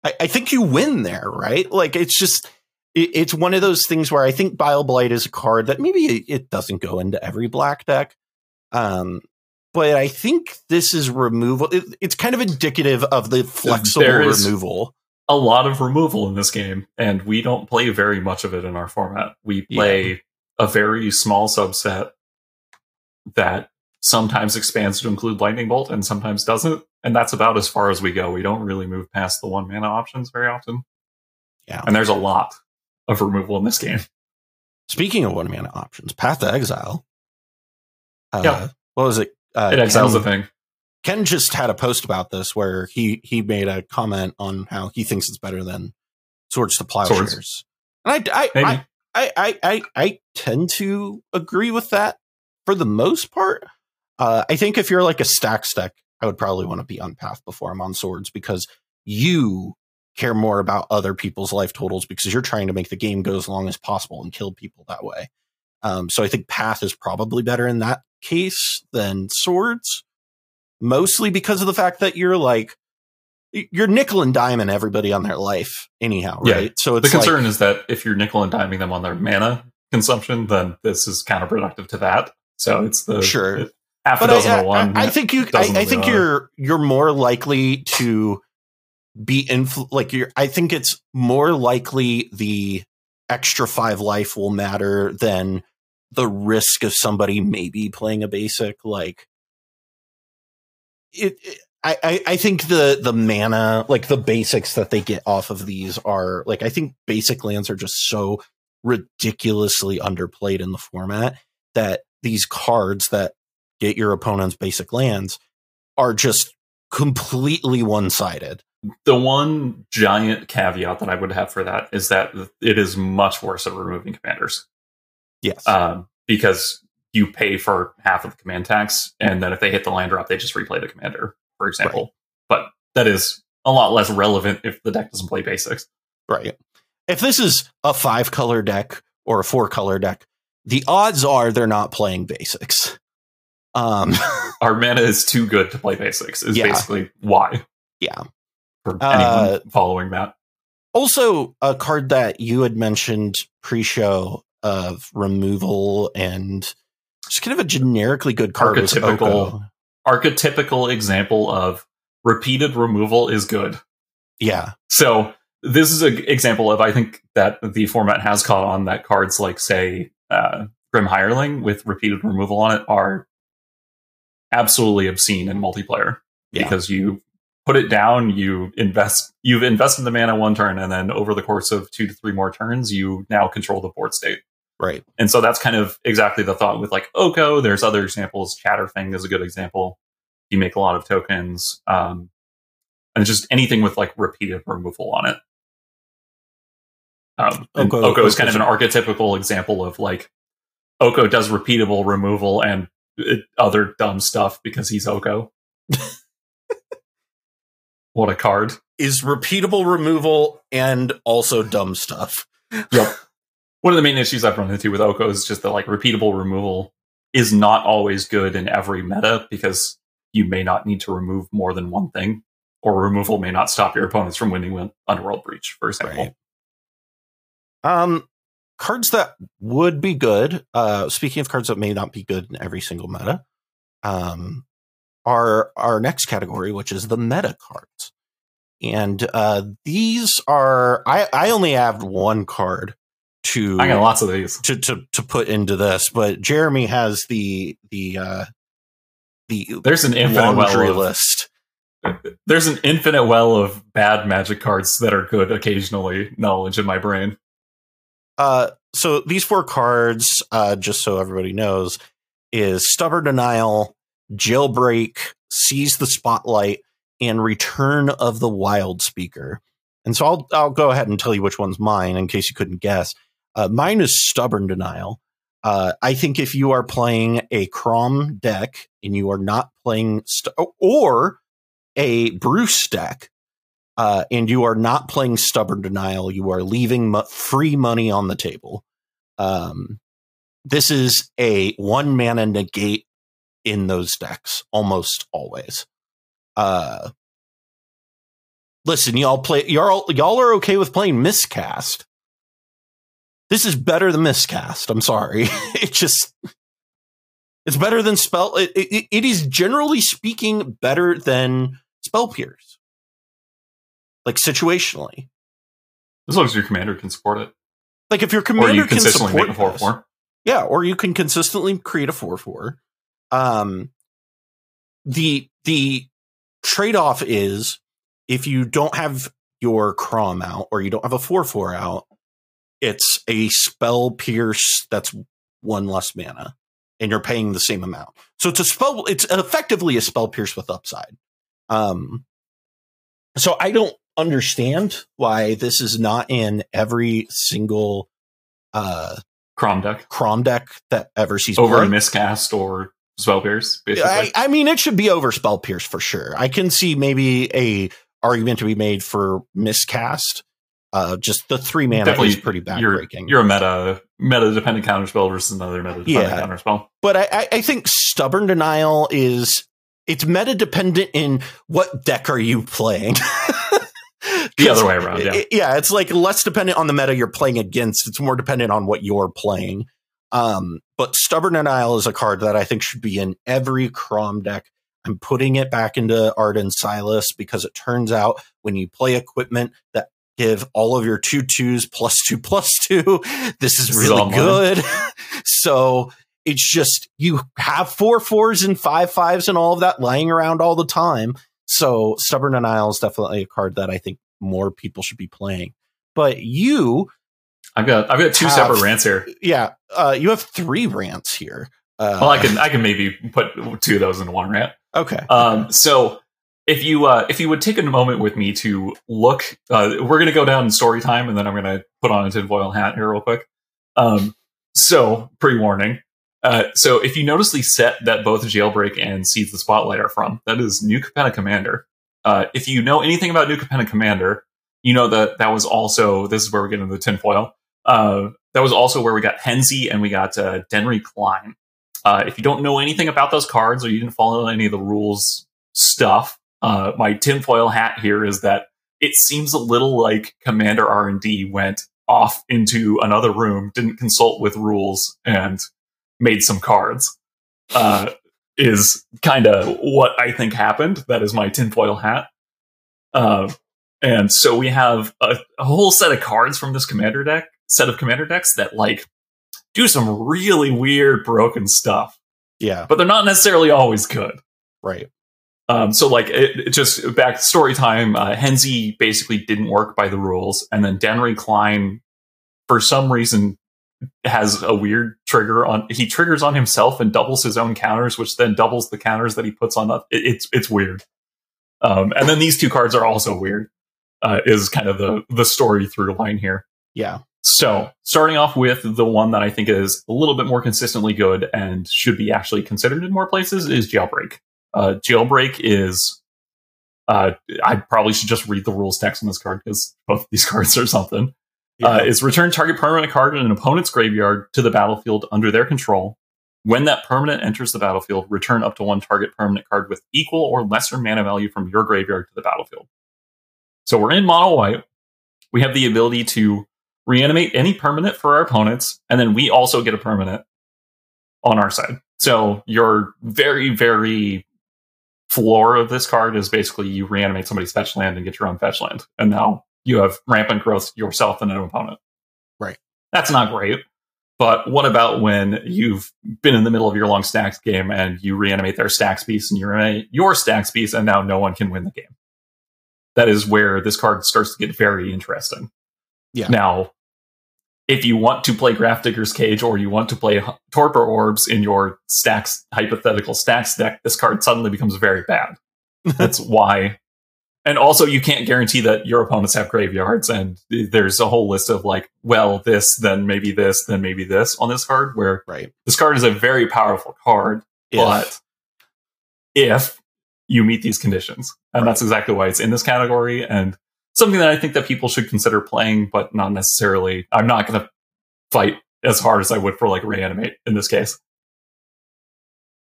I, I think you win there, right? Like it's just it, it's one of those things where I think Bile Blight is a card that maybe it, it doesn't go into every black deck. Um, but I think this is removal. It, it's kind of indicative of the flexible removal. A lot of removal in this game, and we don't play very much of it in our format. We play yeah. a very small subset that sometimes expands to include lightning bolt and sometimes doesn't and that's about as far as we go. We don't really move past the one mana options very often. Yeah. And there's a lot of removal in this game. Speaking of one mana options path to exile uh, yeah. what was it? Uh, it exiles ken, the thing ken just had a post about this where he he made a comment on how he thinks it's better than swords to plowshares and I I, I I, I, I, I tend to agree with that for the most part. Uh, I think if you're like a stack stack, I would probably want to be on path before I'm on swords because you care more about other people's life totals because you're trying to make the game go as long as possible and kill people that way. Um, so I think path is probably better in that case than swords, mostly because of the fact that you're like you're nickel and diming everybody on their life anyhow, right? Yeah. So the it's like, concern is that if you're nickel and diming them on their mana consumption, then this is counterproductive to that. So it's the Sure. half a dozen I, of one. I, I think you. I, I think you're you're more likely to be influ- like you're. I think it's more likely the extra five life will matter than the risk of somebody maybe playing a basic like it. it I, I, think the the mana like the basics that they get off of these are like I think basic lands are just so ridiculously underplayed in the format that these cards that get your opponent's basic lands are just completely one sided. the one giant caveat that I would have for that is that it is much worse at removing commanders Yes. um, because you pay for half of the command tax, and then if they hit the land drop, they just replay the commander, for example. But that is a lot less relevant if the deck doesn't play basics. right. If this is a five color deck or a four color deck, the odds are they're not playing basics. Um, Our mana is too good to play basics. Is Yeah. basically why. Yeah. For Uh, anyone following that, also, a card that you had mentioned pre show of removal and just kind of a generically good card. Archetypical. Archetypical example of repeated removal is good. Yeah. So this is an example of I think that the format has caught on that cards like say uh, Grim Hireling with repeated removal on it are absolutely obscene in multiplayer Yeah. because you put it down, you invest, you've invested the mana one turn, and then over the course of two to three more turns, you now control the board state. Right. And so that's kind of exactly the thought with like Oko. There's other examples. Chatterfang is a good example. You make a lot of tokens. Um, and just anything with like repeated removal on it. Um, and Oko- Oko, is kind of an archetypical example of like Oko does repeatable removal and uh, other dumb stuff because he's Oko. what a card. Is repeatable removal and also dumb stuff. Yep. One of the main issues I've run into with Oko is just that like repeatable removal is not always good in every meta because you may not need to remove more than one thing, or removal may not stop your opponents from winning Underworld Breach, for example. Right. Um, cards that would be good. Uh, speaking of cards that may not be good in every single meta, um, are our next category, which is the meta cards. And uh, these are I, I only have one card to I got lots of these. to, to to put into this, but Jeremy has the the uh, the There's an infinite well of, list. there's an infinite well of bad magic cards that are good occasionally knowledge in my brain. Uh, so these four cards, uh, just so everybody knows, is Stubborn Denial, Jailbreak, Seize the Spotlight, and Return of the Wild Speaker. And so I'll I'll go ahead and tell you which one's mine in case you couldn't guess. Uh, mine is Stubborn Denial. Uh, I think if you are playing a Kraum deck and you are not playing st- or a Bruse deck, uh, and you are not playing stubborn denial. You are leaving mo- free money on the table. Um, this is a one mana negate in those decks almost always. Uh, listen, y'all play. Y'all y'all are okay with playing miscast. This is better than miscast. I'm sorry. it just it's better than spell. It, it, it is generally speaking better than spell pierce like situationally. As long as your commander can support it. Like if your commander can support make a 4 this, 4. yeah, or you can consistently create a four four. Um, the the trade off is if you don't have your Kraum out or you don't have a four four out, it's a spell pierce that's one less mana, and you're paying the same amount. So it's a spell. It's effectively a spell pierce with upside. Um, so I don't understand why this is not in every single uh Kraum deck. Kraum deck that ever sees Over play. a miscast or spell pierce, basically. I, I mean, it should be over spell pierce for sure. I can see maybe a argument to be made for miscast. Uh, just the three mana is pretty You're, backbreaking. you're a meta meta dependent counterspell versus another meta dependent Yeah. counterspell. but I, I, I think stubborn denial is it's meta dependent in what deck are you playing. The other way around, yeah. It- yeah, it's like less dependent on the meta you're playing against. It's more dependent on what you're playing. Um, but stubborn denial is a card that I think should be in every Kraum deck. I'm putting it back into Ardenn Silas because it turns out when you play equipment that give all of your two twos plus two plus two, this is This really all good. so it's just you have four fours and five fives and all of that lying around all the time. So stubborn denial is definitely a card that I think more people should be playing. But you, I've got I've got two Have- separate rants here. yeah, uh, you have three rants here. Uh, Well, I can I can maybe put two of those in one rant. okay. Um, so if you uh, if you would take a moment with me to look, uh, we're going to go down in story time, and then I'm going to put on a tinfoil hat here real quick. Um, so pre warning. Uh, so if you notice the set that both Jailbreak and Seize the Spotlight are from, that is New Capenna Commander. Uh, if you know anything about New Capenna Commander, you know that that was also this is where we get into the tinfoil. Uh, that was also where we got Henzie and we got uh, Denry Klein. Uh, if you don't know anything about those cards or you didn't follow any of the rules stuff, uh, my tinfoil hat here is that it seems a little like Commander R and D went off into another room, didn't consult with rules, and made some cards. Uh, is kind of what I think happened. That is my tinfoil hat. Uh, and so we have a, a whole set of cards from this commander deck, set of commander decks that like do some really weird broken stuff, Yeah, but they're not necessarily always good. right. Um, so like it, it just back story time, uh, basically didn't work by the rules, and then Denry Klein, for some reason, has a weird trigger on. He triggers on himself and doubles his own counters, which then doubles the counters that he puts on. It, it's it's weird. Um, and then these two cards are also weird. Uh, is kind of the the story through line here. Yeah, So, starting off with the one that I think is a little bit more consistently good and should be actually considered in more places is Jailbreak. Uh, Jailbreak is. Uh, I probably should just read the rules text on this card because both these cards are something. yeah. Uh, is return target permanent card in an opponent's graveyard to the battlefield under their control. When that permanent enters the battlefield, return up to one target permanent card with equal or lesser mana value from your graveyard to the battlefield. So we're in mono white. We have the ability to reanimate any permanent for our opponents, and then we also get a permanent on our side. So you're very, very floor of this card is basically you reanimate somebody's fetch land and get your own fetch land. And now you have rampant growth yourself and an opponent. Right. That's not great. But what about when you've been in the middle of your long stacks game and you reanimate their stacks piece and you reanimate your stacks piece and now no one can win the game? That is where this card starts to get very interesting. Yeah. Now, if you want to play Grafdigger's Cage or you want to play Torpor Orbs in your stacks hypothetical stacks deck, this card suddenly becomes very bad. That's why. And also, you can't guarantee that your opponents have graveyards, and there's a whole list of like, well, this, then maybe this, then maybe this on this card. Where right. this card is a very powerful card, If- but if you meet these conditions, and Right. that's exactly why it's in this category, and something that I think that people should consider playing, but not necessarily. I'm not going to fight as hard as I would for like reanimate in this case.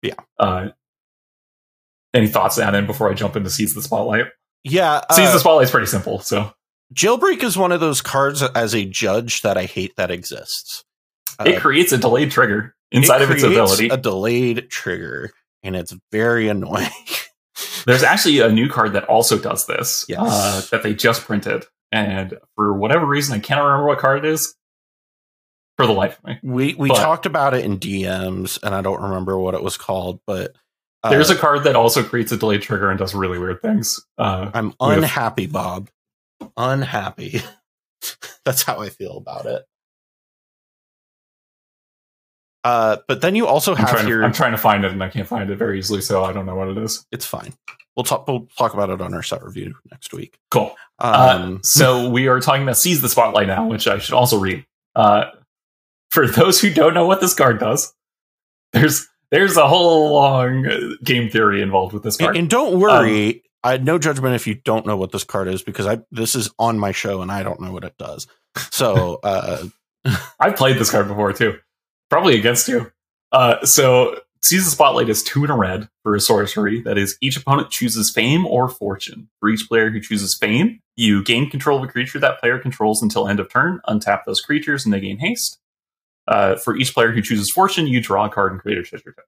Yeah. Uh, any thoughts, Adam, before I jump into seize the spotlight? yeah, seize uh, the spotlight's pretty simple. So Jailbreak is one of those cards as a judge that I hate that exists. Uh, it creates a delayed trigger inside it of its ability. a delayed trigger, and it's very annoying. There's actually a new card that also does this Yes. uh, that they just printed. And for whatever reason, I can't remember what card it is for the life of me. we we But- talked about it in DMs, and I don't remember what it was called, but uh, There's a card that also creates a delayed trigger and does really weird things. Uh, I'm with- unhappy, Bob. Unhappy. That's how I feel about it. Uh, but then you also I'm, have trying your. to, I'm trying to find it and I can't find it very easily, so I don't know what it is. it's fine. We'll talk. We'll talk about it on our set review next week. Cool. Uh, Um, so we are talking about seize the spotlight now, which I should also read. Uh, for those who don't know what this card does, there's there's a whole long uh, game theory involved with this card. and don't worry, I no judgment if you don't know what this card is because I this is on my show and I don't know what it does. So uh I've played this card before too, probably against you. Uh, so Seize the Spotlight is two in a red for a sorcery. That is, each opponent chooses Fame or Fortune. For each player who chooses Fame, you gain control of a creature that player controls until end of turn. Untap those creatures and they gain haste. Uh, for each player who chooses Fortune, you draw a card and create a treasure token.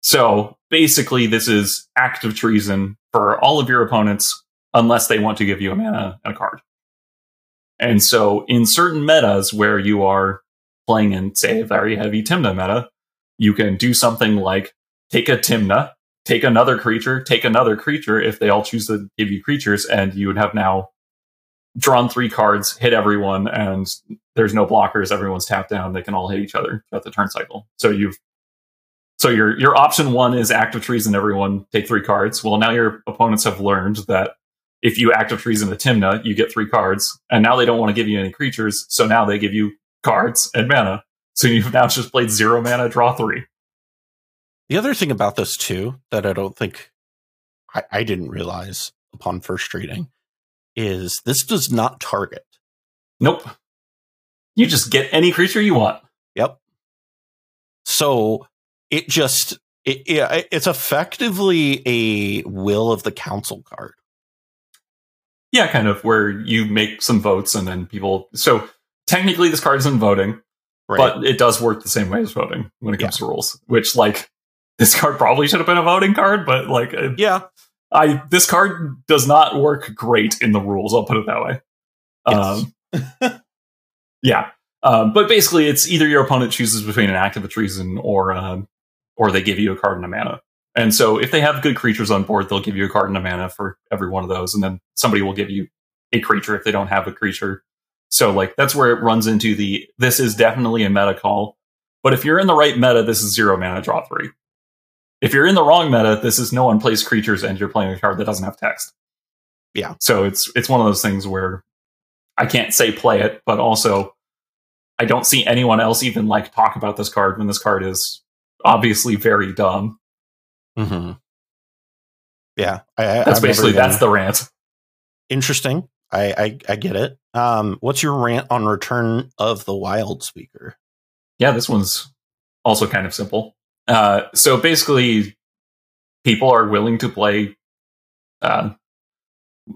So basically, this is active treason for all of your opponents unless they want to give you a mana and a card. And so, in certain metas where you are playing in, say, a very heavy Tymna meta, you can do something like take a Tymna, take another creature, take another creature if they all choose to give you creatures, and you would have now drawn three cards, hit everyone, and there's no blockers. Everyone's tapped down. They can all hit each other throughout the turn cycle. So you've so your your option one is active treason. Everyone take three cards. Well, now your opponents have learned that if you active treason a Tymna, you get three cards, and now they don't want to give you any creatures. So now they give you cards and mana. So you've now just played zero mana, draw three. The other thing about this too that I don't think I, I didn't realize upon first reading is this does not target. Nope. You just get any creature you want. Yep. So it just it, it, it's effectively a will of the council card. Yeah, kind of where you make some votes and then people. So technically, this card isn't voting, right. but it does work the same way as voting when it comes yeah. to rules. Which, like, this card probably should have been a voting card, but like, yeah, I this card does not work great in the rules. I'll put it that way. Yes. Um, yeah, um, but basically, it's either your opponent chooses between an act of a treason or um, or they give you a card and a mana. And so if they have good creatures on board, they'll give you a card and a mana for every one of those, and then somebody will give you a creature if they don't have a creature. So like that's where it runs into the this is definitely a meta call. But if you're in the right meta, this is zero mana draw three. If you're in the wrong meta, this is no one plays creatures and you're playing a card that doesn't have text. Yeah. So it's it's one of those things where I can't say play it, but also I don't see anyone else even like talk about this card when this card is obviously very dumb. Mm-hmm. Yeah, I, that's I've basically that's the rant. Interesting. I, I, I get it. Um, what's your rant on Return of the Wild Speaker? Yeah, this one's also kind of simple. Uh, so basically, people are willing to play. Uh,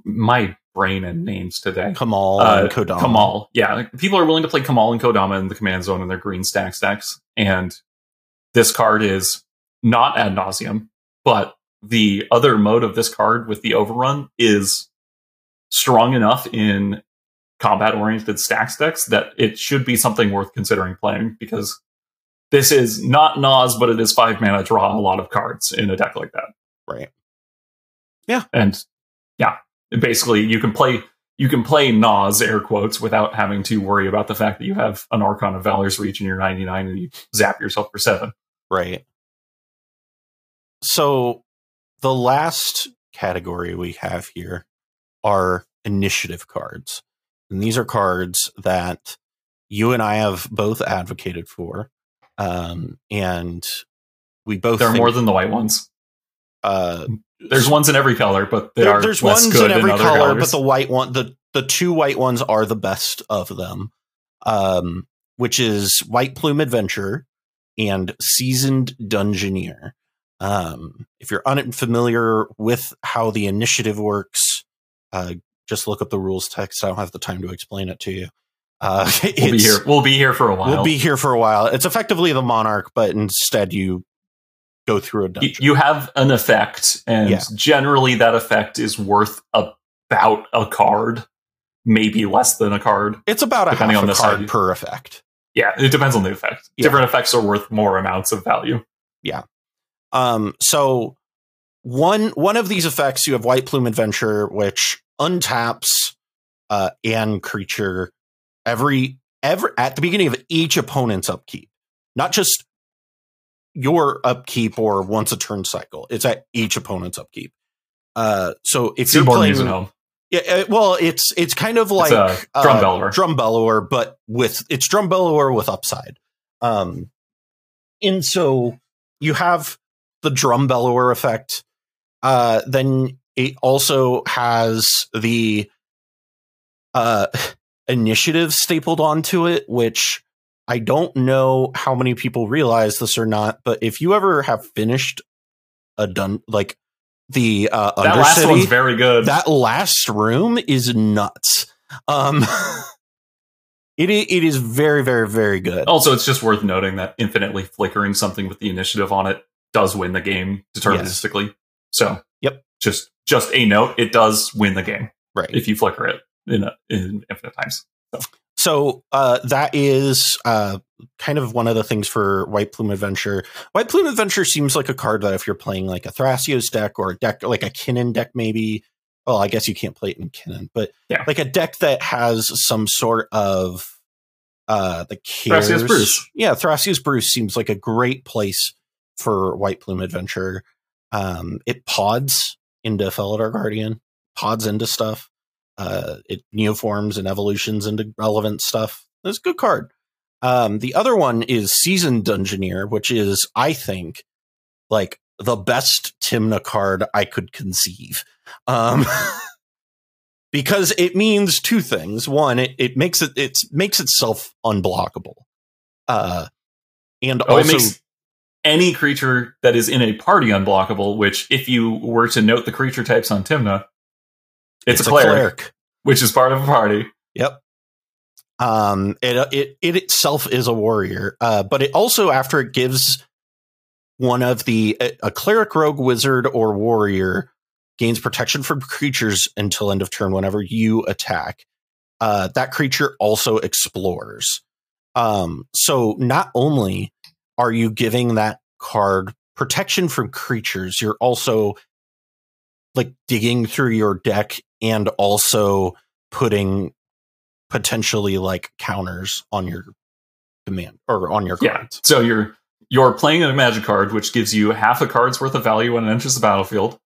my brain and names today. Kamahl uh, and Kodama. Kamahl, yeah. People are willing to play Kamahl and Kodama in the command zone in their green stack stacks, and this card is not ad nauseam, but the other mode of this card with the overrun is strong enough in combat oriented stacks decks that it should be something worth considering playing because this is not Nas, but it is five mana draw a lot of cards in a deck like that. Right. Yeah. And yeah, basically you can play you can play Nas air quotes without having to worry about the fact that you have an Archon of Valor's Reach in your 99 and you zap yourself for seven. Right. So the last category we have here are initiative cards. And these are cards that you and I have both advocated for. Um, and we both There are more than the white ones. Uh, there's ones in every color, but they there, are there's ones in every color, colors. but the white one the the two white ones are the best of them. Um, which is White Plume Adventure and Seasoned Dungeoneer. Um, if you're unfamiliar with how the initiative works, uh, just look up the rules text. I don't have the time to explain it to you. Uh, we'll be here. We'll be here for a while. We'll be here for a while. It's effectively the monarch, but instead you go through a dungeon. You have an effect, and yeah. generally that effect is worth about a card, maybe less than a card. It's about a depending on the card per effect. Yeah, it depends on the effect. Yeah. Different effects are worth more amounts of value. Yeah. Um, so one one of these effects, you have White Plume Adventure, which untaps uh, an creature every every at the beginning of each opponent's upkeep, not just your upkeep or once a turn cycle. It's at each opponent's upkeep. Uh, so if you're playing, home. Yeah, uh, well, it's it's kind of like drum uh, bellower, drum bellower, but with it's drum bellower with upside. Um, and so you have the drum bellower effect. Uh, then it also has the uh, initiative stapled onto it, which I don't know how many people realize this or not. But if you ever have finished a done like the uh, that last one's very good. that last room is nuts. Um, it it is very very very good. also, it's just worth noting that infinitely flickering something with the initiative on it does win the game deterministically. So, Yep. just just a note: it does win the game right. if you flicker it in in infinite times. So uh, that is uh, kind of one of the things for White Plume Adventure. White Plume Adventure seems like a card that if you're playing like a Thrasios deck or a deck like a Kinnan deck, maybe. Well, I guess you can't play it in Kinnan, but Yeah. like a deck that has some sort of uh, the cares. Thrasios Bruse. Yeah, Thrasios Bruse seems like a great place for White Plume Adventure. Um, it pods into Felidar Guardian, pods into stuff. Uh, it neoforms and evolutions into relevant stuff. It's a good card. Um, the other one is Seasoned Dungeoneer, which is, I think, like the best Tymna card I could conceive. Um, because it means two things. One, it, it makes it it makes itself unblockable. Uh, and Oh, also it makes any creature that is in a party unblockable. Which, if you were to note the creature types on Tymna, it's, a, cleric, which is part of a party. Yep. Um, it it it itself is a warrior, uh, but it also after it gives one of the a, a cleric, rogue, wizard, or warrior gains protection from creatures until end of turn whenever you attack. Uh, that creature also explores. Um, so not only are you giving that card protection from creatures, you're also like digging through your deck and also putting potentially like counters on your command or on your Yeah. cards. So you're you're playing a magic card, which gives you half a card's worth of value when it enters the battlefield.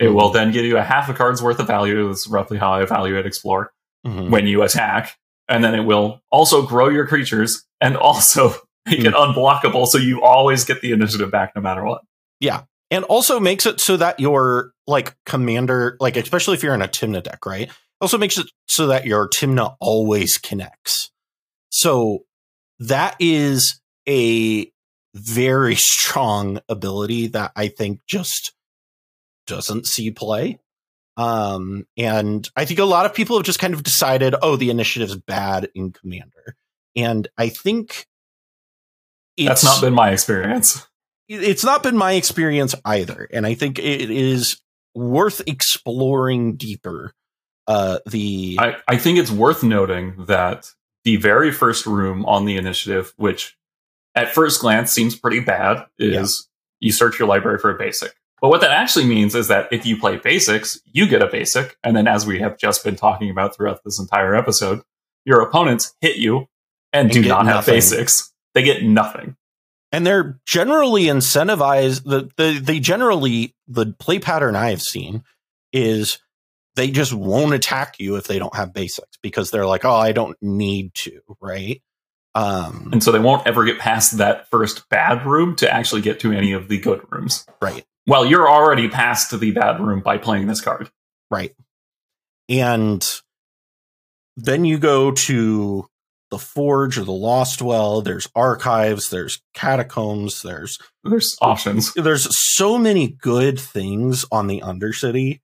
It Mm-hmm. will then give you a half a card's worth of value. That's roughly how I evaluate Explore Mhm. when you attack, and then it will also grow your creatures and also make it unblockable, so you always get the initiative back no matter what. Yeah. And also makes it so that your like commander, like especially if you're in a Tymna deck, right? Also makes it so that your Tymna always connects. So that is a very strong ability that I think just doesn't see play. Um, and I think a lot of people have just kind of decided, oh, the initiative's bad in Commander. And I think That's not been my experience. it's not been my experience either and i think it is worth exploring deeper uh the I, I think it's worth noting that the very first room on the initiative, which at first glance seems pretty bad, is you search your library for a basic. But what that actually means is that if you play basics, you get a basic. And then, as we have just been talking about throughout this entire episode, your opponents hit you and, And do not have basics. They get nothing. and they're generally incentivized the, the they generally the play pattern i've seen is they just won't attack you if they don't have basics because they're like oh i don't need to right um And so they won't ever get past that first bad room to actually get to any of the good rooms. right Well, you're already past the bad room by playing this card. Right. And then you go to the Forge or the Lost Well, there's archives, there's catacombs, there's There's options. there's so many good things on the Undercity.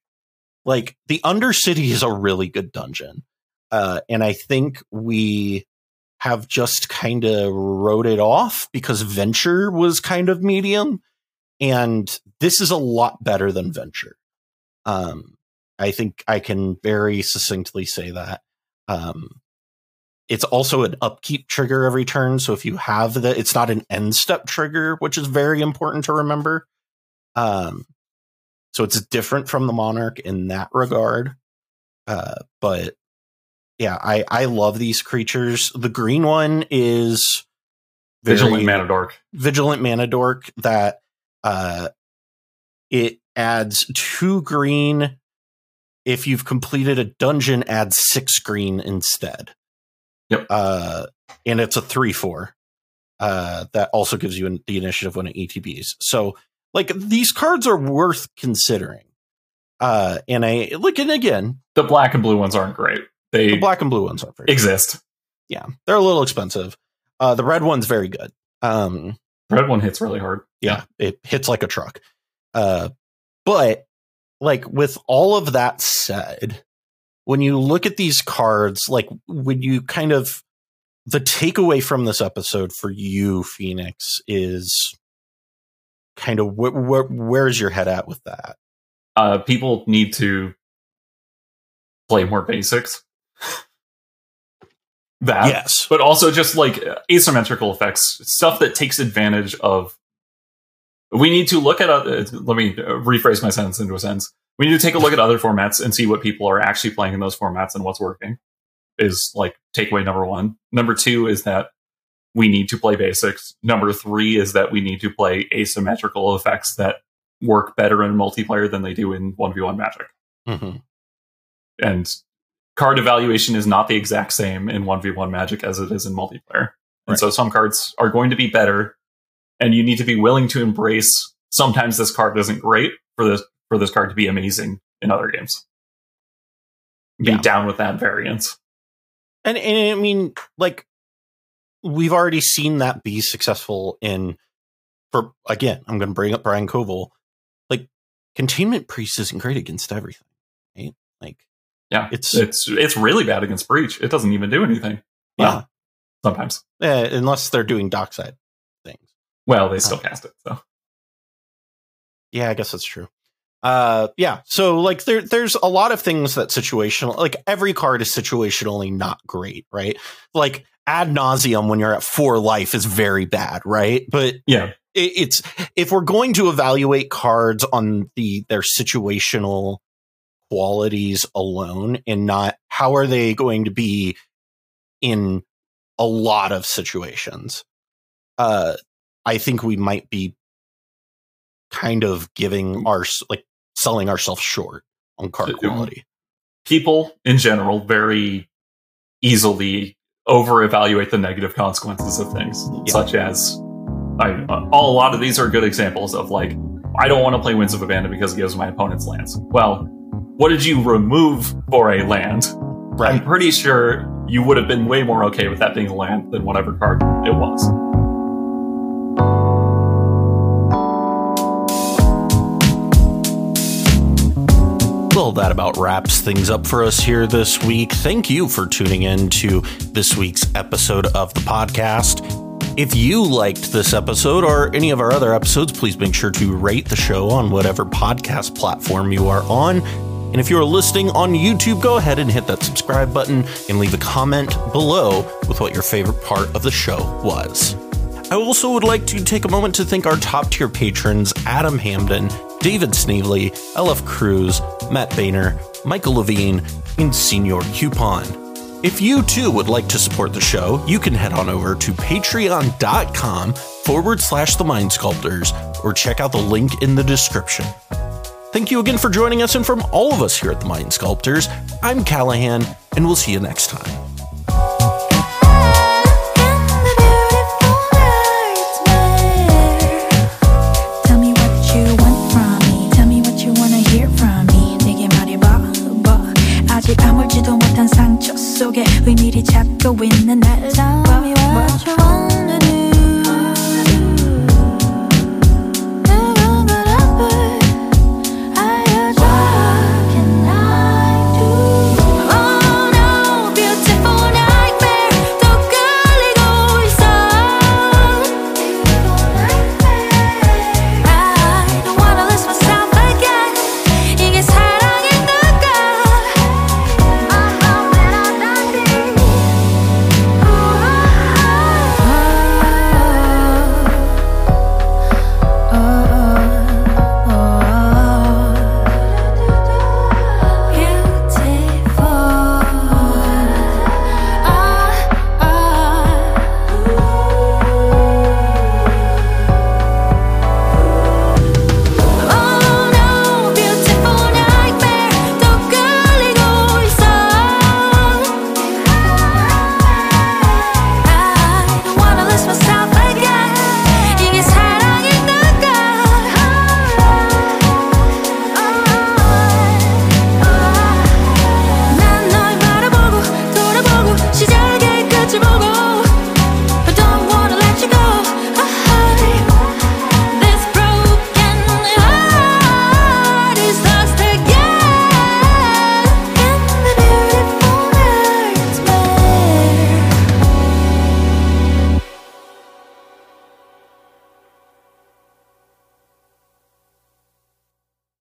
Like the Undercity is a really good dungeon. Uh, and I think we have just kind of wrote it off because Venture was kind of medium. And this is a lot better than Venture. Um, I think I can very succinctly say that. Um, it's also an upkeep trigger every turn. So if you have the, it's not an end step trigger, which is very important to remember. Um, so it's different from the Monarch in that regard. Uh, but yeah, I, I love these creatures. The green one is Vigilant very- Mana Dork. Vigilant Mana Dork that uh, it adds two green. If you've completed a dungeon, add six green instead. Yep. Uh, and it's a three four. Uh, that also gives you an, the initiative when it ETBs. So, like these cards are worth considering. Uh, and I look and again, the black and blue ones aren't great. They the black and blue ones are very exist. Yeah, they're a little expensive. Uh, the red one's very good. Um, red one hits really hard. Yeah, it hits like a truck. Uh, but like with all of that said, when you look at these cards, like when you kind of the takeaway from this episode for you, Fenix, is kind of wh- wh- where's your head at with that? Uh, people need to play more basics. that yes, but also just like asymmetrical effects, stuff that takes advantage of. We need to look at. Uh, let me rephrase my sentence into a sentence. We need to take a look at other formats and see what people are actually playing in those formats and what's working. Is like takeaway number one. Number two is that we need to play basics. Number three is that we need to play asymmetrical effects that work better in multiplayer than they do in 1v1 magic. Mm-hmm. And card evaluation is not the exact same in 1v1 magic as it is in multiplayer. And right. so some cards are going to be better and you need to be willing to embrace sometimes this card isn't great for this for this card to be amazing in other games. Be yeah. down with that variance. And and I mean like we've already seen that be successful in for again, I'm going to bring up Brian Koval. Like containment priest isn't great against everything, right? Like yeah, it's it's it's really bad against breach. It doesn't even do anything. Yeah, well, sometimes uh, unless they're doing dockside things. Well, they still uh, cast it, so yeah, I guess that's true. Uh, yeah. So like there, there's a lot of things that situational, like every card is situationally not great, right? Like ad nauseam when you're at four life is very bad, right? But yeah, it, it's if we're going to evaluate cards on the their situational qualities alone and not how are they going to be in a lot of situations. Uh, I think we might be kind of giving our like selling ourselves short on card quality. People in general very easily over evaluate the negative consequences of things, yeah. such as I, uh, all, a lot of these are good examples of like, I don't want to play Winds of Abandon because it gives my opponent's lands. Well, what did you remove for a land? Right. I'm pretty sure you would have been way more okay with that being a land than whatever card it was. Well, that about wraps things up for us here this week. Thank you for tuning in to this week's episode of the podcast. If you liked this episode or any of our other episodes, please make sure to rate the show on whatever podcast platform you are on. And if you're listening on YouTube, go ahead and hit that subscribe button and leave a comment below with what your favorite part of the show was. I also would like to take a moment to thank our top tier patrons Adam Hamden, David Snavely, LF Cruz, Matt Boehner, Michael Levine, and Senior Coupon. If you too would like to support the show, you can head on over to patreon.com forward slash the mind sculptors or check out the link in the description. Thank you again for joining us, and from all of us here at the Mind Sculptors, I'm Callahan, and we'll see you next time. in the